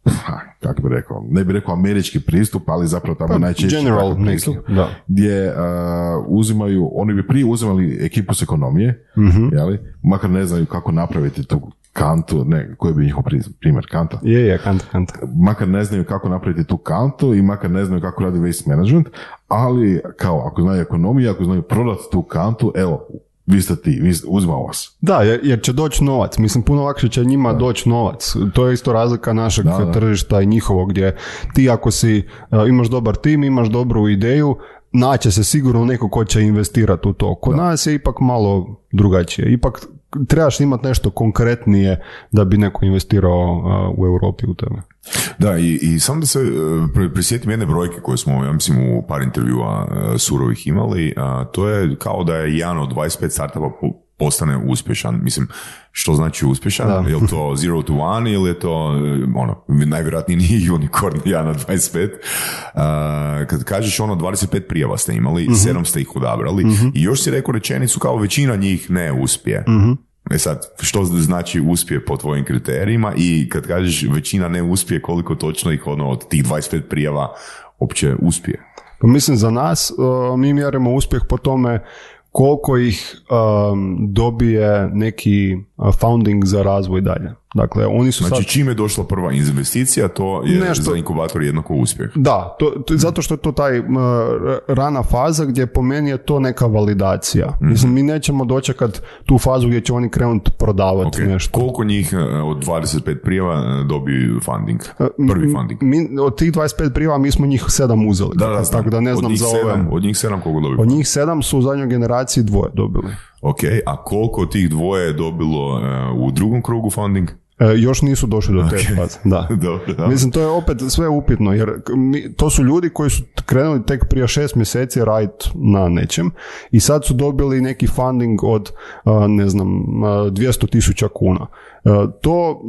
ha, kako bi rekao, ne bi rekao američki pristup, ali zapravo tamo najčešće Pa, general takav neki, pristup, da. gdje a, uzimaju, oni bi prije uzimali ekipu s ekonomije, Mhm. jeli, makar ne znaju kako napraviti tu kantu, ne, koji bi njihov pri- primjer kanta, Je, je, kanta, kanta. makar ne znaju kako napraviti tu kantu i makar ne znaju kako radi waste management, ali kao ako znaju ekonomiju, ako znaju prodati tu kantu, evo, vi ste ti, vi ste, uzimamo vas. Da, jer, jer će doći novac. Mislim, puno lakše će njima doći novac. To je isto razlika našeg Da, da. tržišta i njihovog, gdje ti ako si, uh, imaš dobar tim, imaš dobru ideju, naće se sigurno neko ko će investirati u to. Kod nas je ipak malo drugačije. Ipak trebaš imati nešto konkretnije da bi neko investirao uh, u Europi u tebe. Da, i, i samo da se e, pri- prisjetim jedne brojke koje smo, ja mislim, u par intervjua e, surovih imali, a to je kao da je jedan od 25 startupa po- postane uspješan. Mislim, što znači uspješan? Da. Je li to zero to one ili je to, e, ono, najvjerojatnije nije unicorn jedan od 25. A, kad kažeš ono, 25 prijava ste imali, Mhm. sedam ste ih odabrali i još si rekao rečenicu kao većina njih ne uspije. Mhm. E sad, što znači uspije po tvojim kriterijima i kad kažeš većina ne uspije, koliko točno ih ono od tih 25 prijava uopće uspije? Pa mislim za nas, uh, mi mjerimo uspjeh po tome koliko ih um, dobije neki founding za razvoj dalje. Dakle, oni su Znači, sad... čim je došla prva investicija, to je Nešto- za inkubator jednako uspjeh. Da, to, to- zato što je to taj uh, rana faza gdje po meni je to neka validacija. Mhm. Mislim, mi nećemo dočekat tu fazu gdje će oni krenuti prodavati Ok, nešto. Koliko njih e, od 25 prijava e, dobiju funding? Prvi funding. Mi, od tih 25 prijava mi smo njih sedam uzeli. Da, da, tako da ne od znam njih za sedam, ove. Od njih sedam koliko dobiju? Od njih sedam su u zadnjoj generaciji dvoje dobili. Ok, a koliko tih dvoje je dobilo e, u drugom krugu funding? E, još nisu došli do te faze. Da. Dobro, da. Mislim, to je opet sve upitno, jer mi, to su ljudi koji su krenuli tek prije šest mjeseci raditi na nečem i sad su dobili neki funding od, a, ne znam, a, 200 tisuća kuna. E, To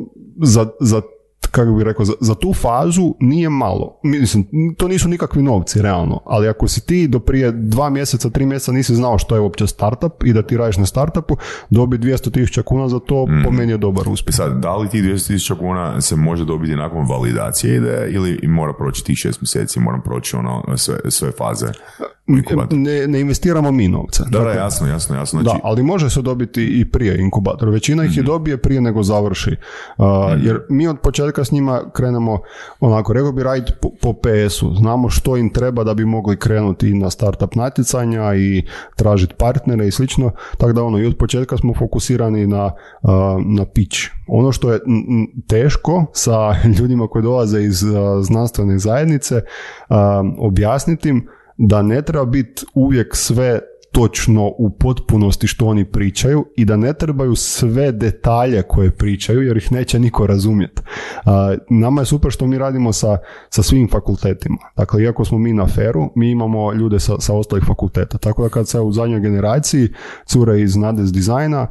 za, za kako bih rekao, za, za tu fazu nije malo. Mislim, to nisu nikakvi novci, realno. Ali ako si ti do prije dva mjeseca, tri mjeseca nisi znao što je uopće startup i da ti radiš na startupu, dobi 200 tisuća kuna za to, po meni je dobar uspjeh. I sad, da li tih 200.000 kuna se može dobiti nakon validacije ideje ili mora proći tih šest mjeseci, moram proći ono sve, sve faze inkubatora? Ne, ne investiramo mi novce. Da, da, jasno, jasno, jasno. Znači, Da, ali može se dobiti i prije inkubator. Većina ih je dobije prije nego završi. Uh, Jer mi od početka s njima krenemo, onako, rekao bi raditi po, po PS-u. Znamo što im treba da bi mogli krenuti i na startup natjecanja i tražiti partnere i slično. Tako da ono, i od početka smo fokusirani na, uh, na pitch. Ono što je teško sa ljudima koji dolaze iz uh, znanstvene zajednice, uh, objasniti im da ne treba biti uvijek sve točno u potpunosti što oni pričaju i da ne trebaju sve detalje koje pričaju jer ih neće niko razumjeti. Nama je super što mi radimo sa, sa svim fakultetima. Dakle, iako smo mi na feru, mi imamo ljude sa, sa ostalih fakulteta. Tako da kad se u zadnjoj generaciji cure iz Nades dizajna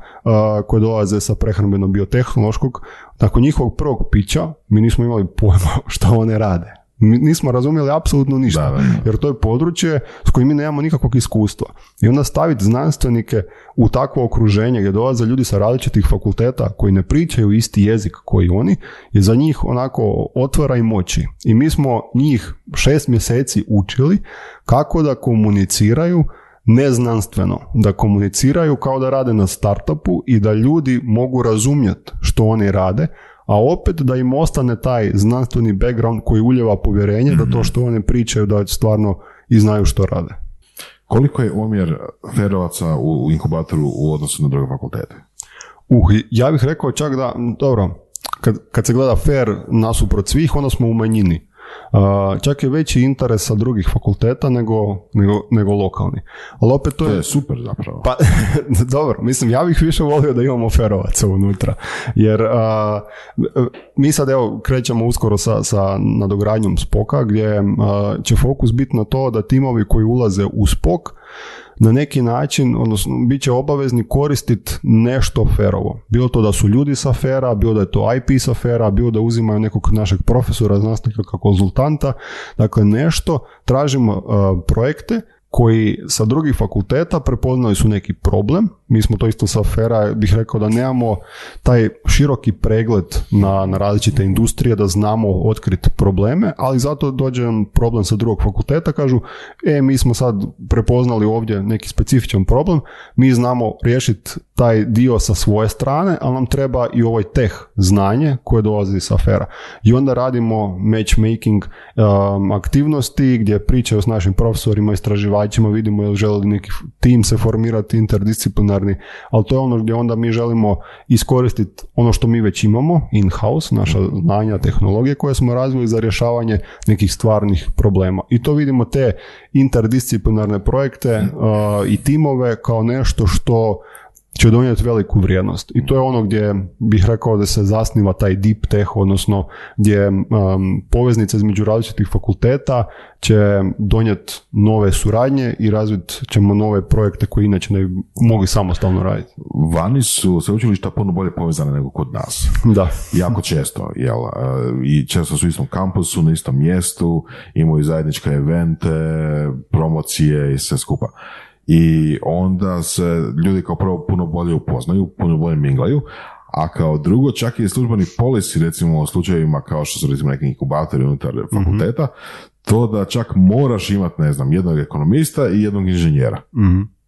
koje dolaze sa prehrambeno biotehnološkog, nakon njihovog prvog pića mi nismo imali pojma što one rade. Mi nismo razumjeli apsolutno ništa, Da, da, da. jer to je područje s kojim mi nemamo nikakvog iskustva. I onda staviti znanstvenike u takvo okruženje gdje dolaze ljudi sa različitih fakulteta koji ne pričaju isti jezik koji oni, je za njih onako otvara i moći. I mi smo njih šest mjeseci učili kako da komuniciraju neznanstveno, da komuniciraju kao da rade na startupu i da ljudi mogu razumjeti što oni rade, a opet da im ostane taj znanstveni background koji uljeva povjerenje da to što oni pričaju da stvarno i znaju što rade. Koliko je omjer ferovaca u, inkubatoru u odnosu na druge fakultete? Uh, ja bih rekao čak da, dobro, kad, kad se gleda fair nasuprot svih, onda smo u manjini. Čak je veći interes sa drugih fakulteta nego, nego, nego lokalni. Ali opet to To je... je super zapravo. Pa, dobro, mislim, ja bih više volio da imamo ferovaca unutra, jer a, mi sad evo krećemo uskoro sa, sa nadogradnjom spoka, gdje a, će fokus biti na to da timovi koji ulaze u spok na neki način, odnosno, bit će obavezni koristiti nešto ferovo. Bilo to da su ljudi sa fera, bilo da je to IP sa fera, bilo da uzimaju nekog našeg profesora, znanstvenika konzultanta. Dakle, nešto, tražimo a, projekte koji sa drugih fakulteta prepoznali su neki problem. Mi smo to isto sa Fera, bih rekao da nemamo taj široki pregled na, na različite industrije, da znamo otkriti probleme, ali zato dođe problem sa drugog fakulteta, kažu, e, mi smo sad prepoznali ovdje neki specifičan problem, mi znamo riješiti taj dio sa svoje strane, ali nam treba i ovaj teh znanje koje dolazi sa Fera. I onda radimo matchmaking um, aktivnosti gdje pričaju s našim profesorima, istraživačima, vidimo je li želi neki tim se formirati interdisciplinarni, ali to je ono gdje onda mi želimo iskoristiti ono što mi već imamo, in-house, naša znanja, tehnologije koje smo razvili za rješavanje nekih stvarnih problema. I to vidimo te interdisciplinarne projekte uh, i timove kao nešto što će donijeti veliku vrijednost. I to je ono gdje bih rekao da se zasniva taj deep tech, odnosno gdje um, poveznica između različitih fakulteta će donijeti nove suradnje i razviti ćemo nove projekte koji inače ne bi mogli samostalno raditi. Vani su sveučilišta puno bolje povezane nego kod nas. Da. Jako često, jel? e, I često su u istom kampusu, na istom mjestu, imaju zajedničke evente, promocije i sve skupa. I onda se ljudi kao prvo puno bolje upoznaju, puno bolje minglaju, a kao drugo čak i službeni polisi, recimo u slučajevima kao što su recimo neki inkubatori unutar fakulteta, to da čak moraš imati, ne znam, jednog ekonomista i jednog inženjera.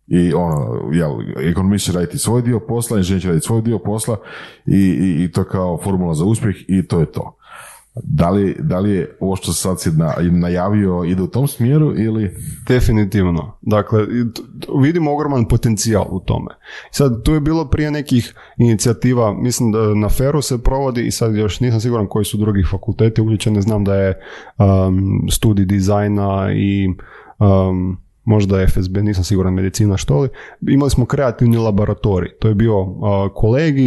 I ono, jel, ekonomist će raditi svoj dio posla, inženjer će raditi svoj dio posla i, i, i to kao formula za uspjeh i to je to. Da li, da li je ovo što sad si na- najavio ide u tom smjeru ili... Definitivno. Dakle, vidimo ogroman potencijal u tome. Sad, tu je bilo prije nekih inicijativa, mislim da na Feru se provodi i sad još nisam siguran koji su drugi fakulteti uključeni, znam da je um, studij dizajna i um, možda FSB, nisam siguran medicina što li, imali smo kreativni laboratorij. To je bio uh,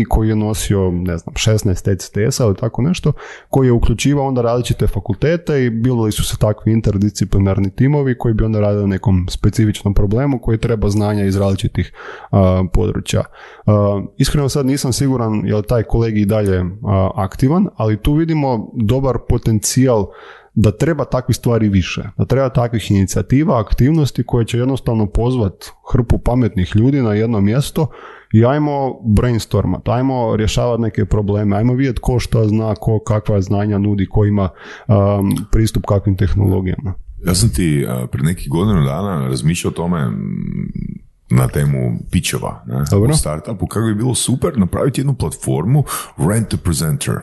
koji je nosio, ne znam, 16 ECTS-a ili tako nešto, koji je uključivao onda različite fakultete i bili su se takvi interdisciplinarni timovi koji bi onda radili nekom specifičnom problemu koji treba znanja iz različitih područja. Iskreno sad nisam siguran je li taj kolegij i dalje aktivan, ali tu vidimo dobar potencijal da treba takvih stvari više, da treba takvih inicijativa, aktivnosti koje će jednostavno pozvat hrpu pametnih ljudi na jedno mjesto i ajmo brainstormat, ajmo rješavati neke probleme, ajmo vidjeti ko što zna, ko kakva znanja nudi, ko ima um, pristup kakvim tehnologijama. Ja sam ti a, pred nekih godinu dana razmišljao o tome na temu pičeva ne, Dobro. u startupu, kako bi bilo super napraviti jednu platformu Rent a Presenter.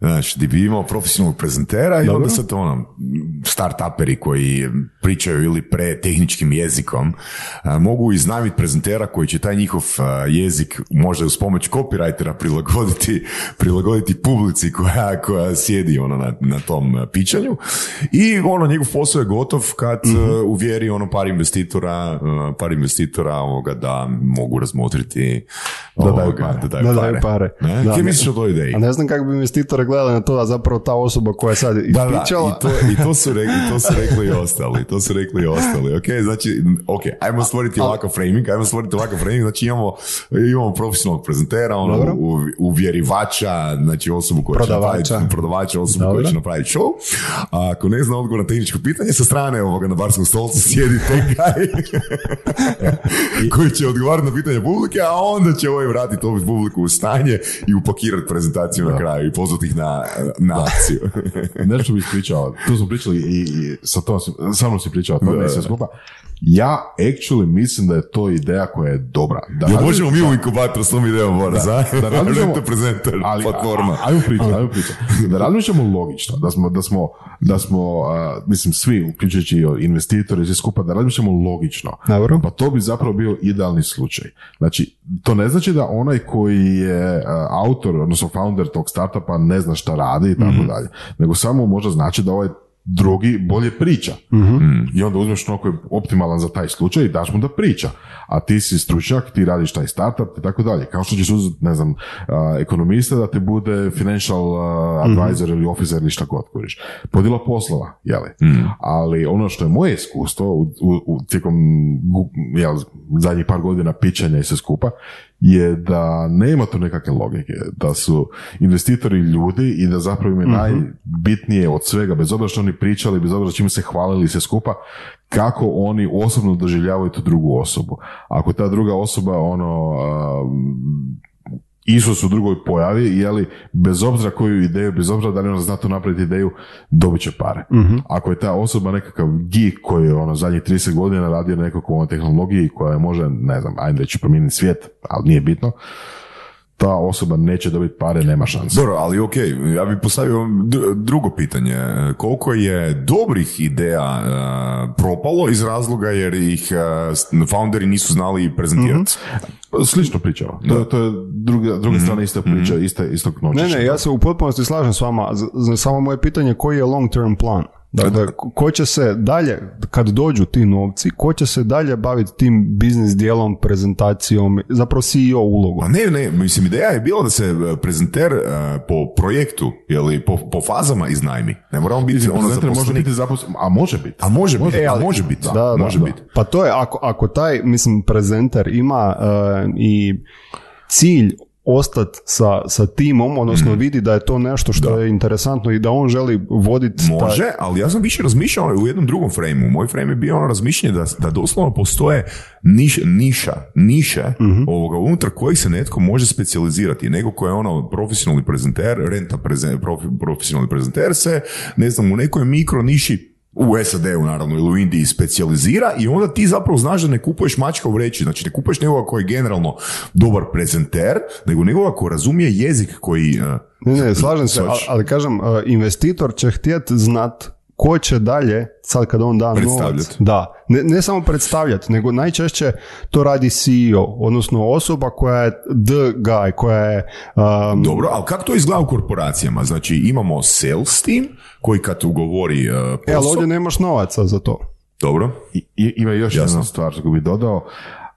Znači, gdje bi imao profesionalnog prezentera i onda sad ono, startuperi koji pričaju ili pre tehničkim jezikom, a, mogu iznajmiti prezentera koji će taj njihov a, jezik možda uz pomoć copywritera prilagoditi, prilagoditi publici koja, koja sjedi ono na, na tom a, pičanju i ono, njegov posao je gotov kad a, uvjeri ono par investitora, par investitora ovoga da mogu razmotriti Da daju pare. Da daju Da pare. pare. Ne? Da, Kaj ne- misliš o toj ideji? A ne znam kako bi investitori gledali na to da zapravo ta osoba koja je sad Da, da, ispičala... i to, i to su rekli, to su rekli i ostali, to su rekli i ostali, ok, znači, ok, ajmo stvoriti ovakav framing, ajmo stvoriti ovakav framing, znači imamo, imamo profesionalnog prezentera, ono, uvjerivača, znači osobu koja će Prodavača. napraviti, prodavača, osobu Dobro. koja će napraviti show, a ako ne zna odgovor na tehničko pitanje, sa strane ovoga na barskom stolcu sjedi taj guy koji će odgovarati na pitanje publike, a onda će ovaj vratiti opet publiku u stanje i upakirati prezentaciju na kraju i pozvati ih na, na akciju. Nešto bi ispričao, tu smo pričali i, i sa, tom, si- sa mnom si pričao o tome i sve skupa. Ja actually mislim da je to ideja koja je dobra. Da razmi- možemo mi u inkubator s tom idejom, Boris, a? da razmišljamo- ali, platforma. Ajmo pričati, ajmo pričati. Da razmišljamo logično, da smo, da smo, da smo a, mislim, svi, uključujući i investitori, svi skupa, da razmišljamo logično. Dobro. Pa to bi zapravo bio idealni slučaj. Znači, to ne znači da onaj koji je uh, autor, odnosno founder tog startupa ne zna šta radi i tako dalje. Nego samo možda znači da ovaj drugi bolje priča. I onda uzmeš ono koji je optimalan za taj slučaj i daš mu da priča. A ti si stručnjak, ti radiš taj startup i tako dalje. Kao što ćeš uzeti, ne znam, a, ekonomista da ti bude financial a, advisor ili officer ili šta god kuriš. Podjela poslova, jeli? Ali ono što je moje iskustvo u, u, u tijekom jel, zadnjih par godina pičanja i sve skupa, je da nema tu nekakve logike, da su investitori ljudi i da zapravo im je najbitnije od svega, bez obzira što oni pričali, bez obzira čime se hvalili i sve skupa, kako oni osobno doživljavaju tu drugu osobu. Ako ta druga osoba ono Isus u drugoj pojavi, je li, bez obzira koju ideju, bez obzira da li ona zna to napraviti ideju, dobit će pare. Ako je ta osoba nekakav geek koji je ono zadnjih 30 godina radio na nekakvoj tehnologiji koja je može, ne znam, ajde reći promijeniti svijet, ali nije bitno, ta osoba neće dobiti pare, nema šanse. Dobro, ali ok, ja bih postavio drugo pitanje. Koliko je dobrih ideja uh, propalo iz razloga jer ih uh, founderi nisu znali prezentirati? Slično pričao. To, to je druga, druga strana ista priča, ista, istog noćića. Ne, ne, ja se u potpunosti slažem s vama. Z- z- Samo moje pitanje koji je long term plan? Dakle, ko- ko će se dalje, kad dođu ti novci, ko će se dalje baviti tim biznis dijelom, prezentacijom, zapravo CEO ulogu? A ne, ne, mislim, ideja je bila da se uh, prezenter uh, po projektu ili po, po fazama iznajmi. Ne moramo biti ono može biti zaposlen, a može biti. A može biti, E, a ali- može biti, Da, da, može da. biti. Pa to je, ako, ako taj, mislim, prezenter ima uh, i cilj ostati sa, sa timom, odnosno vidi da je to nešto što je interesantno i da on želi voditi Može, ali ja sam više razmišljao u jednom drugom frame Moj frame je bio ono razmišljanje da, da doslovno postoje niš, niša, niše ovoga, unutar kojih se netko može specijalizirati. Nego ko je ono profesionalni prezenter, renta prezen- profi- profesionalni prezenter se, ne znam, u nekoj mikro niši u SAD-u naravno ili u Indiji specijalizira i onda ti zapravo znaš da ne kupuješ mačka u vreći, znači ne kupuješ nekoga koji je generalno dobar prezenter, nego nekoga ko razumije jezik koji... uh, Ne, ne, slažem se, ali, ali kažem, uh, investitor će htjet znat ko će dalje, sad kad on da novac, da, ne, ne samo predstavljati, nego najčešće to radi CEO, odnosno osoba koja je the guy, koja je um, Dobro, ali kako to izgleda u korporacijama? Znači imamo sales team koji kad ugovori uh, e, ali posao... ovdje nemaš novaca za to. Dobro. I, ima još Jasno. jedna stvar koju bi dodao,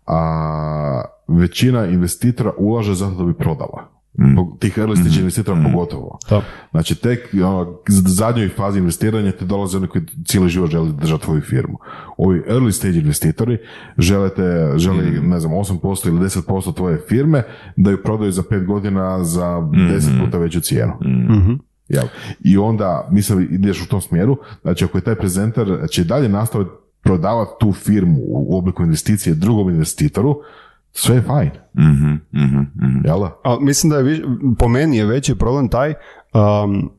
a većina investitora ulaže zato da bi prodala. Po- Tih early stage investitora pogotovo. Da. Znači tek ono, zadnjoj fazi investiranja te dolaze oni koji cijeli život žele držati tvoju firmu. Ovi early stage investitori želite, žele, ne znam, 8% ili 10% tvoje firme da ju prodaju za 5 godina za 10 puta veću cijenu. Jel? I onda, mislim, ideš u tom smjeru, znači ako je taj prezenter, će dalje nastaviti prodavati tu firmu u obliku investicije drugom investitoru, sve je fajn. Mhm, mhm, mhm. Jel da? Ali mislim da je, vi- po meni je veći problem taj, um,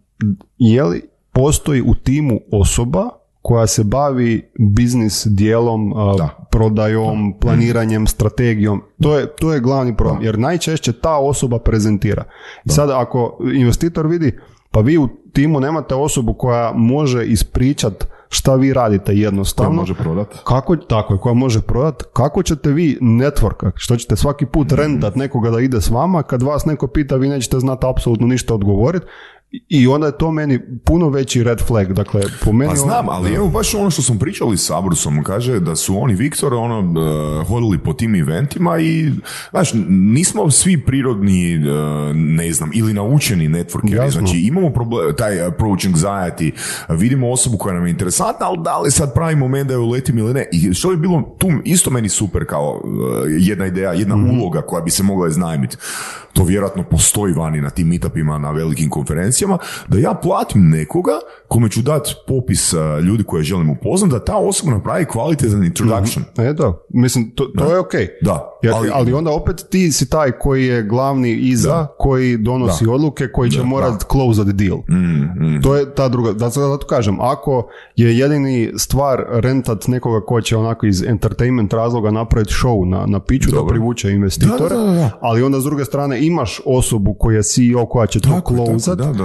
je li postoji u timu osoba koja se bavi biznis dijelom, Da. prodajom, planiranjem, strategijom. To je, to je glavni problem, jer najčešće ta osoba prezentira. I sad ako investitor vidi, pa vi u timu nemate osobu koja može ispričat šta vi radite jednostavno. može prodati. Kako, tako je, koja može prodati, kako ćete vi networka, što ćete svaki put rentat nekoga da ide s vama, kad vas neko pita, vi nećete znati apsolutno ništa odgovoriti i onda je to meni puno veći red flag, dakle, po meni... Pa ono- znam, ali evo baš ono što smo pričali s Abrusom, kaže da su oni Viktor ono uh, hodili po tim eventima i znaš, nismo svi prirodni, uh, ne znam, ili naučeni networkeri, Jasno. znači imamo problem, taj approach anxiety, vidimo osobu koja nam je interesantna, ali da li sad pravi moment da je uletim ili ne. I što bi bilo tu isto meni super kao uh, jedna ideja, jedna uloga koja bi se mogla iznajmiti. To vjerojatno postoji vani na tim meetupima, na velikim konferencijama, da ja platim nekoga kome ću dati popis ljudi koje želim upoznat, da ta osoba napravi kvalitetan introduction. E, da, mislim, to, to je ok. Da, Jer- ali- ali, onda opet ti si taj koji je glavni iza, koji donosi odluke, koji će morat close the deal. Mm, To je ta druga, da zato kažem, ako je jedini stvar rentat nekoga ko će onako iz entertainment razloga napraviti show na, na piću da privuče investitore, Da, da, da, da. ali onda s druge strane imaš osobu koja je CEO koja će to Tako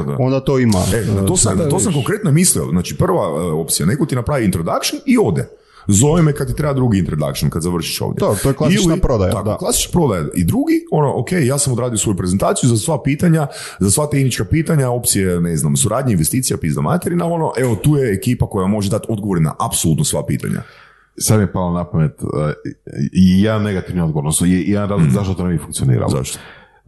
da, da, da. onda to ima. E, na to sam, na to sam konkretno mislio. Znači, prva e, opcija, neko ti napravi introduction i ode. zove me kad ti treba drugi introduction, kad završiš ovdje. To- to je klasična Ili- prodaja, Tako, da. klasična prodaja. I drugi, ono, ok, ja sam odradio svoju prezentaciju za sva pitanja, za sva tehnička pitanja, opcije, ne znam, suradnje, investicija, pizda materina, ono, evo, tu je ekipa koja može dati odgovore na apsolutno sva pitanja. Sad mi je palo na pamet uh, i jedan negativni odgovor, jedan razlog zašto to ne bi funkcioniralo. Zašto?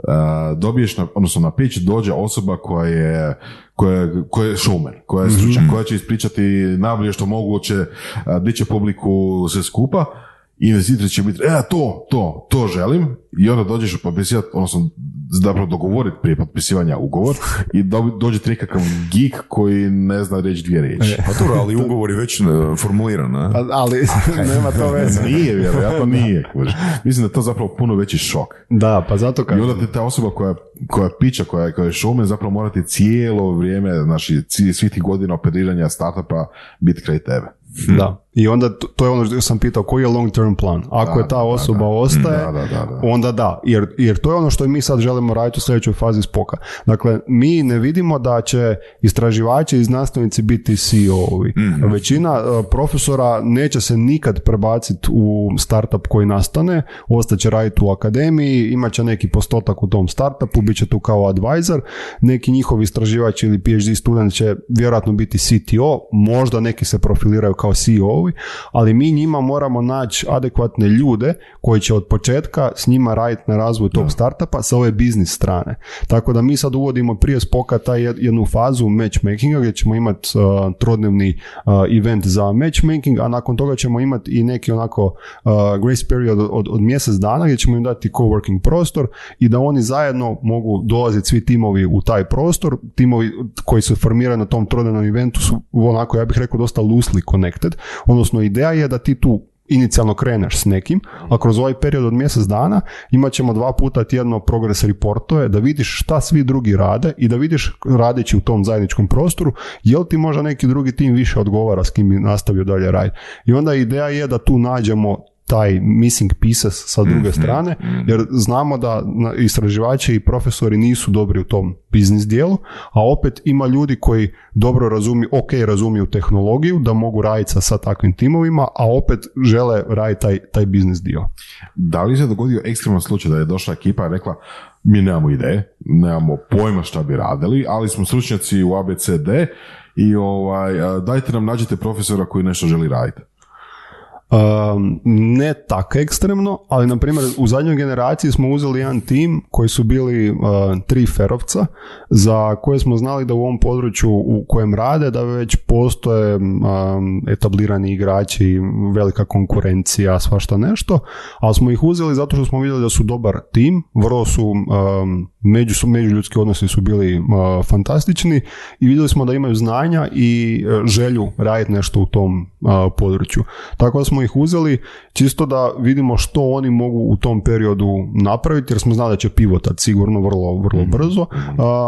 Uh, dobiješ, na, odnosno na pitch dođe osoba koja je, koja, koja je showman, koja je stručnjak, koja će ispričati najbolje što moguće, uh, diće publiku sve skupa, investitor će biti, e, to, to, to želim, i onda dođeš potpisivati, odnosno zapravo dogovoriti prije potpisivanja ugovor i do, dođe ti nekakav geek koji ne zna reći dvije riječi. Pa dobro, ali ugovor je već e, formuliran, ne? A- Ali nema to veze. Nije, vjerojatno nije. kužiš. Mislim da je to zapravo puno veći šok. Da, pa zato I kažem. onda te ta osoba koja, koja pića, koja, koja je showman, zapravo morati cijelo vrijeme, znači svih tih godina operiranja startupa biti kraj tebe. Da. I onda to, je ono što sam pitao, koji je long term plan? Ako Da, je ta osoba da. ostaje, Da, da, da, da. onda da. Jer, jer to je ono što mi sad želimo raditi u sljedećoj fazi spoka. Dakle, mi ne vidimo da će istraživači i znanstvenici biti CEO-ovi. Većina uh, profesora neće se nikad prebaciti u startup koji nastane, ostaće raditi u akademiji, imat će neki postotak u tom startupu, bit će tu kao advisor, neki njihovi istraživači ili PhD student će vjerojatno biti CTO, možda neki se profiliraju kao CEO-ovi, ali mi njima moramo naći adekvatne ljude koji će od početka s njima raditi na razvoju tog startupa sa ove biznis strane. Tako da mi sad uvodimo prije spoka taj jed- jednu fazu matchmakinga gdje ćemo imati uh, trodnevni uh, event za matchmaking, a nakon toga ćemo imati i neki onako uh, grace period od, od mjesec dana gdje ćemo im dati coworking prostor i da oni zajedno mogu dolaziti svi timovi u taj prostor, timovi koji su formirani na tom trodnevnom eventu su onako, ja bih rekao, dosta loosely connected, odnosno ideja je da ti tu inicijalno kreneš s nekim, a kroz ovaj period od mjesec dana imat ćemo dva puta tjedno progress reportove da vidiš šta svi drugi rade i da vidiš radeći u tom zajedničkom prostoru jel ti možda neki drugi tim više odgovara s kim bi nastavio dalje raditi. I onda ideja je da tu nađemo taj missing pieces sa druge strane, jer znamo da istraživači i profesori nisu dobri u tom biznis dijelu, a opet ima ljudi koji dobro razumiju, ok, razumiju tehnologiju, da mogu raditi sa, sa takvim timovima, a opet žele raditi taj, taj biznis dio. Da li se dogodio ekstreman slučaj da je došla ekipa i rekla mi nemamo ideje, nemamo pojma šta bi radili, ali smo stručnjaci u ABCD i ovaj, dajte nam nađite profesora koji nešto želi raditi. Um, ne tako ekstremno, ali na primjer u zadnjoj generaciji smo uzeli jedan tim koji su bili uh, tri ferovca za koje smo znali da u ovom području u kojem rade da već postoje um, etablirani igrači, velika konkurencija, svašta nešto, ali smo ih uzeli zato što smo vidjeli da su dobar tim, vrlo su um, među, međuljudski odnosi su bili uh, fantastični i vidjeli smo da imaju znanja i uh, želju raditi nešto u tom području. Tako da smo ih uzeli čisto da vidimo što oni mogu u tom periodu napraviti jer smo znali da će pivotat sigurno vrlo, vrlo brzo, uh,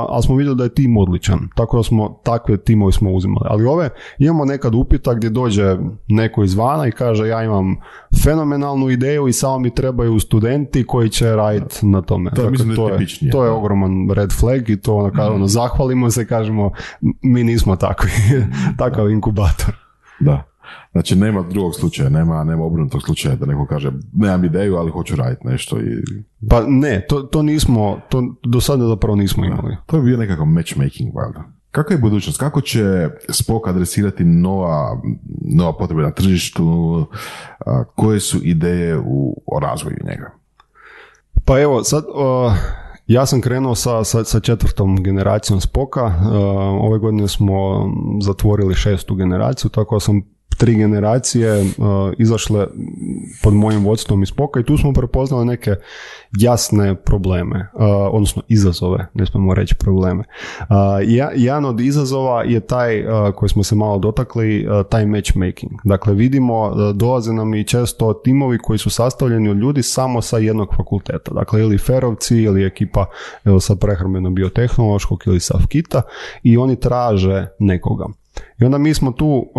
ali smo vidjeli da je tim odličan. Tako da smo takve timove smo uzimali. Ali ove imamo nekad upita gdje dođe neko izvana i kaže ja imam fenomenalnu ideju i samo mi trebaju studenti koji će raditi na tome. To je, mislim da je to, je, tipičnije. to je ogroman red flag i to ono, kao, ono, zahvalimo se, kažemo mi nismo takvi, takav inkubator. Da. Znači nema drugog slučaja, nema, nema obrnutog slučaja da neko kaže nemam ideju, ali hoću raditi nešto i Pa ne, to, to nismo, to do sada zapravo nismo imali. to je bio nekakav matchmaking valjda. Kako je budućnost? Kako će Spock adresirati nova, nova potrebe na tržištu? A, koje su ideje u, o razvoju njega? Pa evo, sad, uh, ja sam krenuo sa, sa, sa četvrtom generacijom Spoka, uh, ove godine smo zatvorili šestu generaciju, tako da sam tri generacije uh, izašle pod mojim vodstvom iz Spoka i tu smo prepoznali neke jasne probleme, uh, odnosno izazove, ne smemo reći probleme. Ja, jedan od izazova je taj koji smo se malo dotakli, taj matchmaking. Dakle, vidimo, dolaze nam i često timovi koji su sastavljeni od ljudi samo sa jednog fakulteta. Dakle, ili ferovci ili ekipa evo, sa prehrambeno-biotehnološkog ili sa FKITA i oni traže nekoga. I onda mi smo tu uh,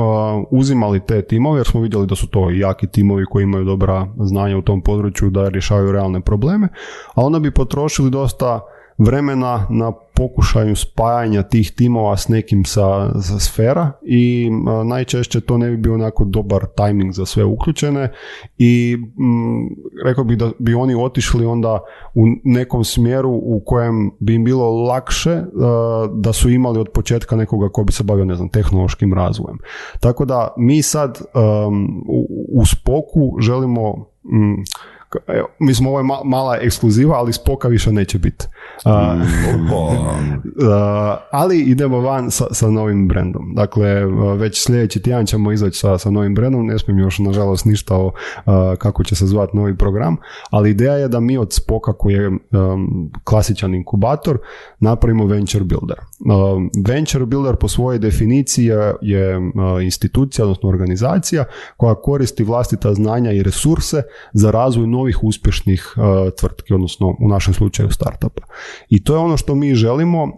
uzimali te timove jer smo vidjeli da su to jaki timovi koji imaju dobra znanja u tom području da rješavaju realne probleme, a onda bi potrošili dosta vremena na pokušaju spajanja tih timova s nekim sa, sa sfera i a, najčešće to ne bi bio onako dobar tajming za sve uključene i mm, rekao bih da bi oni otišli onda u nekom smjeru u kojem bi im bilo lakše a, da su imali od početka nekoga ko bi se bavio ne znam tehnološkim razvojem. Tako da mi sad um, u, u spoku želimo mm, Evo, mislim, ovo je ma- mala ekskluziva, ali spoka više neće biti. A, a, ali idemo van sa, sa novim brendom. Dakle, već sljedeći tjedan ćemo izaći sa, sa novim brendom, ne smijem još nažalost ništa o a, kako će se zvati novi program, ali ideja je da mi od spoka koji je um, klasičan inkubator napravimo venture builder. Venture builder po svojoj definiciji je, institucija, odnosno organizacija koja koristi vlastita znanja i resurse za razvoj novih uspješnih tvrtki, odnosno u našem slučaju startupa. I to je ono što mi želimo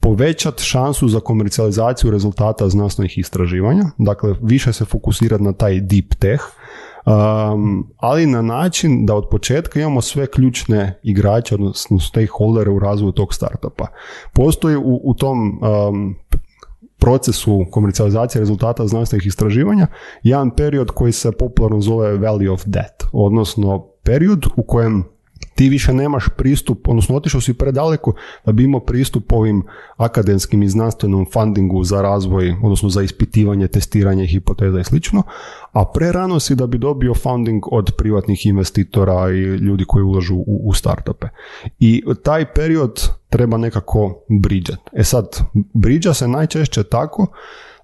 povećati šansu za komercijalizaciju rezultata znanstvenih istraživanja, dakle više se fokusirati na taj deep tech, um, ali na način da od početka imamo sve ključne igrače, odnosno stakeholdere u razvoju tog startupa. Postoji u, u tom um, procesu komercijalizacije rezultata znanstvenih istraživanja jedan period koji se popularno zove Valley of Death, odnosno period u kojem ti više nemaš pristup, odnosno otišao si predaleko da bi imao pristup ovim akademskim i znanstvenom fundingu za razvoj, odnosno za ispitivanje, testiranje hipoteza i slično, a prerano si da bi dobio funding od privatnih investitora i ljudi koji ulažu u, u startupe. I taj period treba nekako briđat. E sad, briđa se najčešće tako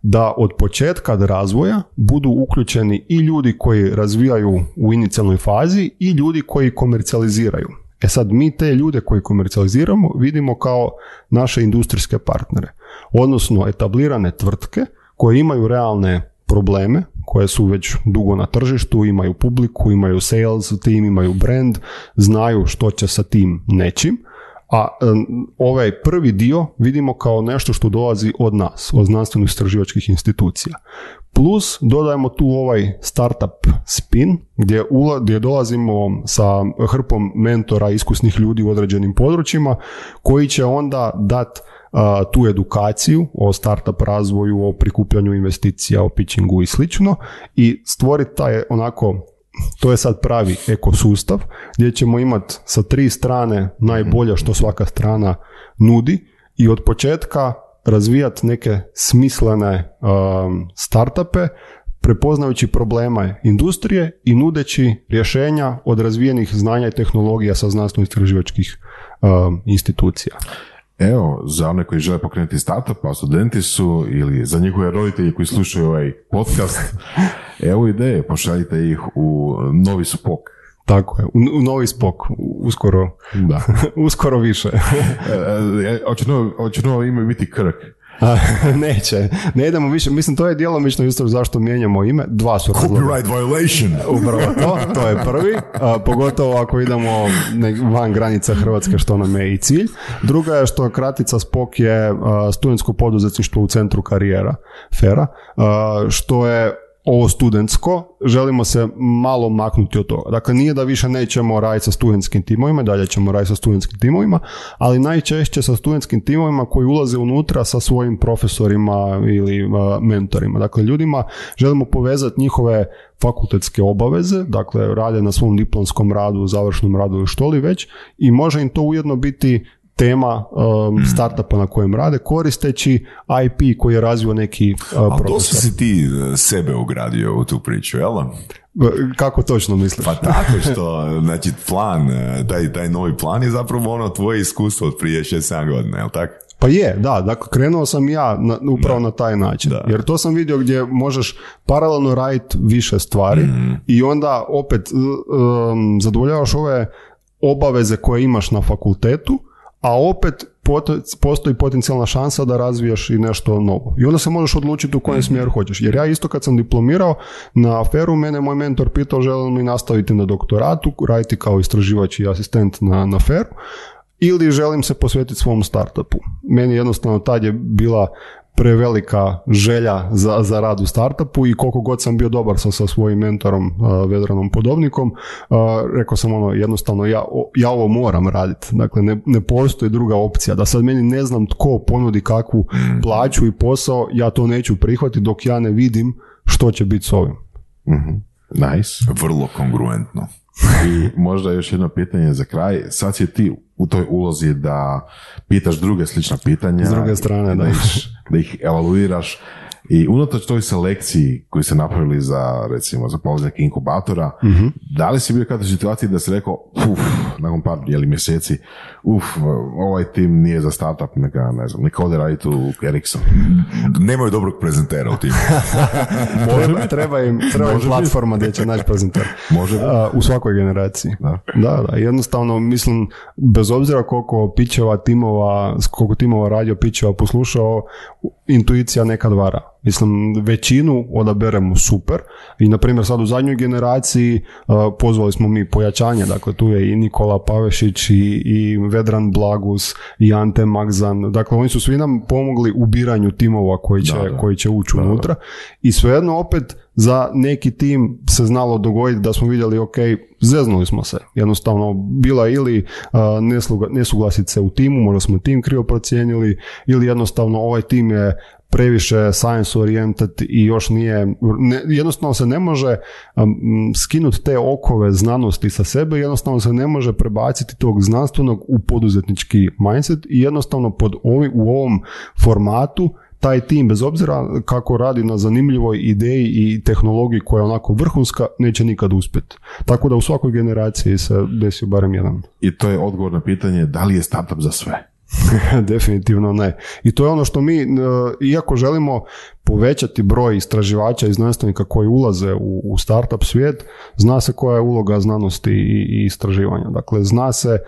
da od početka razvoja budu uključeni i ljudi koji razvijaju u inicijalnoj fazi i ljudi koji komercijaliziraju. E sad mi te ljude koji komercijaliziramo vidimo kao naše industrijske partnere, odnosno etablirane tvrtke koje imaju realne probleme, koje su već dugo na tržištu, imaju publiku, imaju sales team, imaju brand, znaju što će sa tim nečim, a ovaj prvi dio vidimo kao nešto što dolazi od nas, od znanstveno istraživačkih institucija. Plus dodajemo tu ovaj startup spin gdje, ula, gdje dolazimo sa hrpom mentora, iskusnih ljudi u određenim područjima koji će onda dati tu edukaciju o startup razvoju, o prikupljanju investicija, o pitchingu i slično i stvoriti taj onako to je sad pravi ekosustav gdje ćemo imati sa tri strane najbolje što svaka strana nudi i od početka razvijati neke smislene um, startupe prepoznajući probleme industrije i nudeći rješenja od razvijenih znanja i tehnologija sa znanstveno istraživačkih um, institucija. Evo, za one koji žele pokrenuti startup, a studenti su, ili za njihove roditelje koji slušaju ovaj podcast, evo ideje, pošaljite ih u novi spok. Tako je, u, novi spok, uskoro, Da. uskoro više. E, e, Hoće novo, hoće novo ime biti Krk. Neće, ne idemo više, mislim to je djelomično isto zašto mijenjamo ime, dva su razloga. Copyright violation. Upravo to, to je prvi, a, pogotovo ako idemo van granica Hrvatske što nam je i cilj. Druga je što kratica SPOK je studentsko poduzetništvo u centru karijera, FERA, a, što je ovo studentsko, želimo se malo maknuti od toga. Dakle, nije da više nećemo raditi sa studentskim timovima, dalje ćemo raditi sa studentskim timovima, ali najčešće sa studentskim timovima koji ulaze unutra sa svojim profesorima ili a, mentorima. Dakle, ljudima želimo povezati njihove fakultetske obaveze, dakle, rade na svom diplomskom radu, završnom radu ili što li već i može im to ujedno biti tema um, startupa na kojem rade, koristeći IP koji je razvio neki uh, Ali to si ti e, sebe ugradio u tu priču, jel? da? Kako točno misliš? Pa tako što, znači plan, e, taj, taj novi plan je zapravo ono tvoje iskustvo od prije 6-7 godina, jel tako? Pa je, da, dakle krenuo sam ja na, upravo na taj način. Da. Jer to sam vidio gdje možeš paralelno raditi više stvari Mhm. i onda opet um, zadovoljavaš ove obaveze koje imaš na fakultetu, a opet postoji potencijalna šansa da razvijaš i nešto novo. I onda se možeš odlučiti u kojem smjeru hoćeš. Jer ja isto kad sam diplomirao na aferu, mene moj mentor pitao želim li nastaviti na doktoratu, raditi kao istraživač i asistent na, na feru ili želim se posvetiti svom startupu. Meni jednostavno tad je bila prevelika želja za, za rad u startupu i koliko god sam bio dobar sa, sa svojim mentorom uh, Vedranom Podobnikom, uh, rekao sam ono, jednostavno ja, o- ja ovo moram raditi. Dakle, ne, ne postoji druga opcija. Da sad meni ne znam tko ponudi kakvu plaću i posao, ja to neću prihvatiti dok ja ne vidim što će biti s ovim. Mhm. Nice. Vrlo kongruentno. I možda još jedno pitanje za kraj. Sad si ti u toj ulozi da pitaš druge slična pitanja. S druge strane, da. ih, da ih evaluiraš. I unatoč toj selekciji koju ste napravili za, recimo, za polazak inkubatora, Mhm. da li si bio kada u situaciji da si rekao, uf, nakon par jeli, mjeseci, uf, ovaj tim nije za startup, neka, ne znam, neka ode raditi u Ericsson. Nemaju dobrog prezentera u timu. Treba, treba im, treba im Može platforma gdje će naći prezenter. Može. A, u svakoj generaciji. Da. da, da, jednostavno mislim, bez obzira koliko pićeva timova, koliko timova radio pićeva poslušao, intuicija nekad vara. Mislim, većinu odaberemo super i na primjer sad u zadnjoj generaciji uh, pozvali smo mi pojačanje, dakle tu je i Nikola Pavešić i, i Vedran Blagus i Ante Magzan, dakle oni su svi nam pomogli u biranju timova koji će, Da, da. koji će ući unutra i svejedno opet za neki tim se znalo dogoditi da smo vidjeli ok, zeznuli smo se. Jednostavno bila ili nesluga- nesuglasice u timu, možda smo tim krivo procijenili ili jednostavno ovaj tim je previše science oriented i još nije, ne, jednostavno se ne može skinuti te okove znanosti sa sebe, jednostavno se ne može prebaciti tog znanstvenog u poduzetnički mindset i jednostavno pod ovim, u ovom formatu taj tim, bez obzira kako radi na zanimljivoj ideji i tehnologiji koja je onako vrhunska, neće nikad uspjeti. Tako da u svakoj generaciji se desio barem jedan. I to je odgovor na pitanje da li je startup za sve. Definitivno ne. I to je ono što mi, e, iako želimo povećati broj istraživača i znanstvenika koji ulaze u, u startup svijet, zna se koja je uloga znanosti i, i istraživanja. Dakle, zna se e,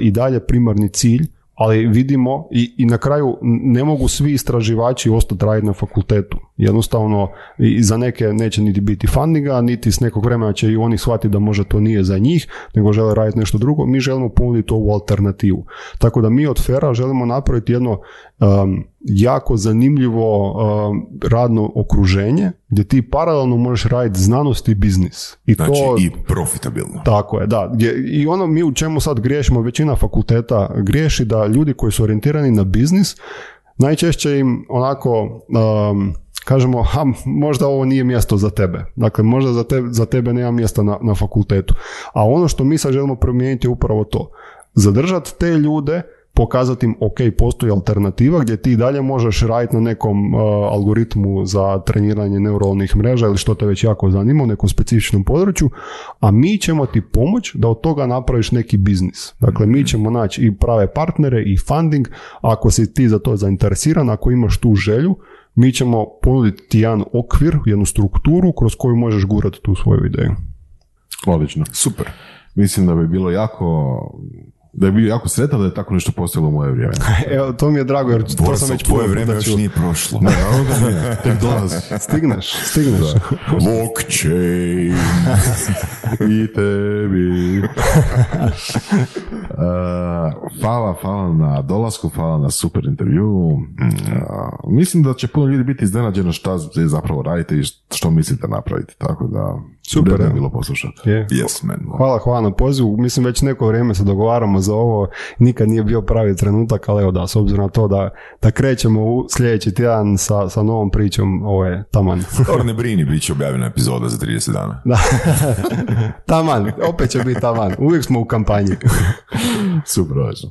i dalje primarni cilj, ali vidimo i, i na kraju ne mogu svi istraživači ostati raditi na fakultetu. Jednostavno, i za neke neće niti biti fundinga, niti s nekog vremena će i oni shvatiti da možda to nije za njih, nego žele raditi nešto drugo. Mi želimo ponuditi ovu alternativu. Tako da mi od Fera želimo napraviti jedno um, jako zanimljivo um, radno okruženje gdje ti paralelno možeš raditi znanost i biznis. I Znači to, i profitabilno. tako je, da. Gdje, I ono mi u čemu sad griješimo, većina fakulteta griješi da ljudi koji su orijentirani na biznis, najčešće im onako um, kažemo, ha, možda ovo nije mjesto za tebe. Dakle, možda za tebe, za tebe nema mjesta na, na fakultetu. A ono što mi sad želimo promijeniti je upravo to. Zadržati te ljude, pokazati im, ok, postoji alternativa gdje ti dalje možeš raditi na nekom uh, algoritmu za treniranje neuronalnih mreža ili što te već jako zanima u nekom specifičnom području, a mi ćemo ti pomoći da od toga napraviš neki biznis. Dakle, mi ćemo naći i prave partnere i funding, ako si ti za to zainteresiran, ako imaš tu želju, mi ćemo ponuditi ti jedan okvir, jednu strukturu kroz koju možeš gurati tu svoju ideju. Odlično. Super. Mislim da bi bilo jako da bi bio jako sretan da je tako nešto postojalo u moje vrijeme. Evo, to mi je drago jer to sam već tvoje puno vrijeme još nije prošlo. Ne, da nije. Tek dolazi. Stigneš, stigneš. Blockchain. I tebi. Uh, hvala, hvala na dolasku, hvala na super intervju. Uh, mislim da će puno ljudi biti iznenađeno šta zapravo radite i što mislite napraviti, tako da Super, vredno je bilo poslušati. Je. Yes, man. Hvala, hvala na pozivu. Mislim, već neko vrijeme se dogovaramo za ovo. Nikad nije bio pravi trenutak, ali evo da, s obzirom na to da, da krećemo u sljedeći tjedan sa, sa novom pričom, ovo je taman. Dobro, ne brini, bit će objavljena epizoda za 30 dana. Da. taman, opet će biti taman. Uvijek smo u kampanji. Super, odlično.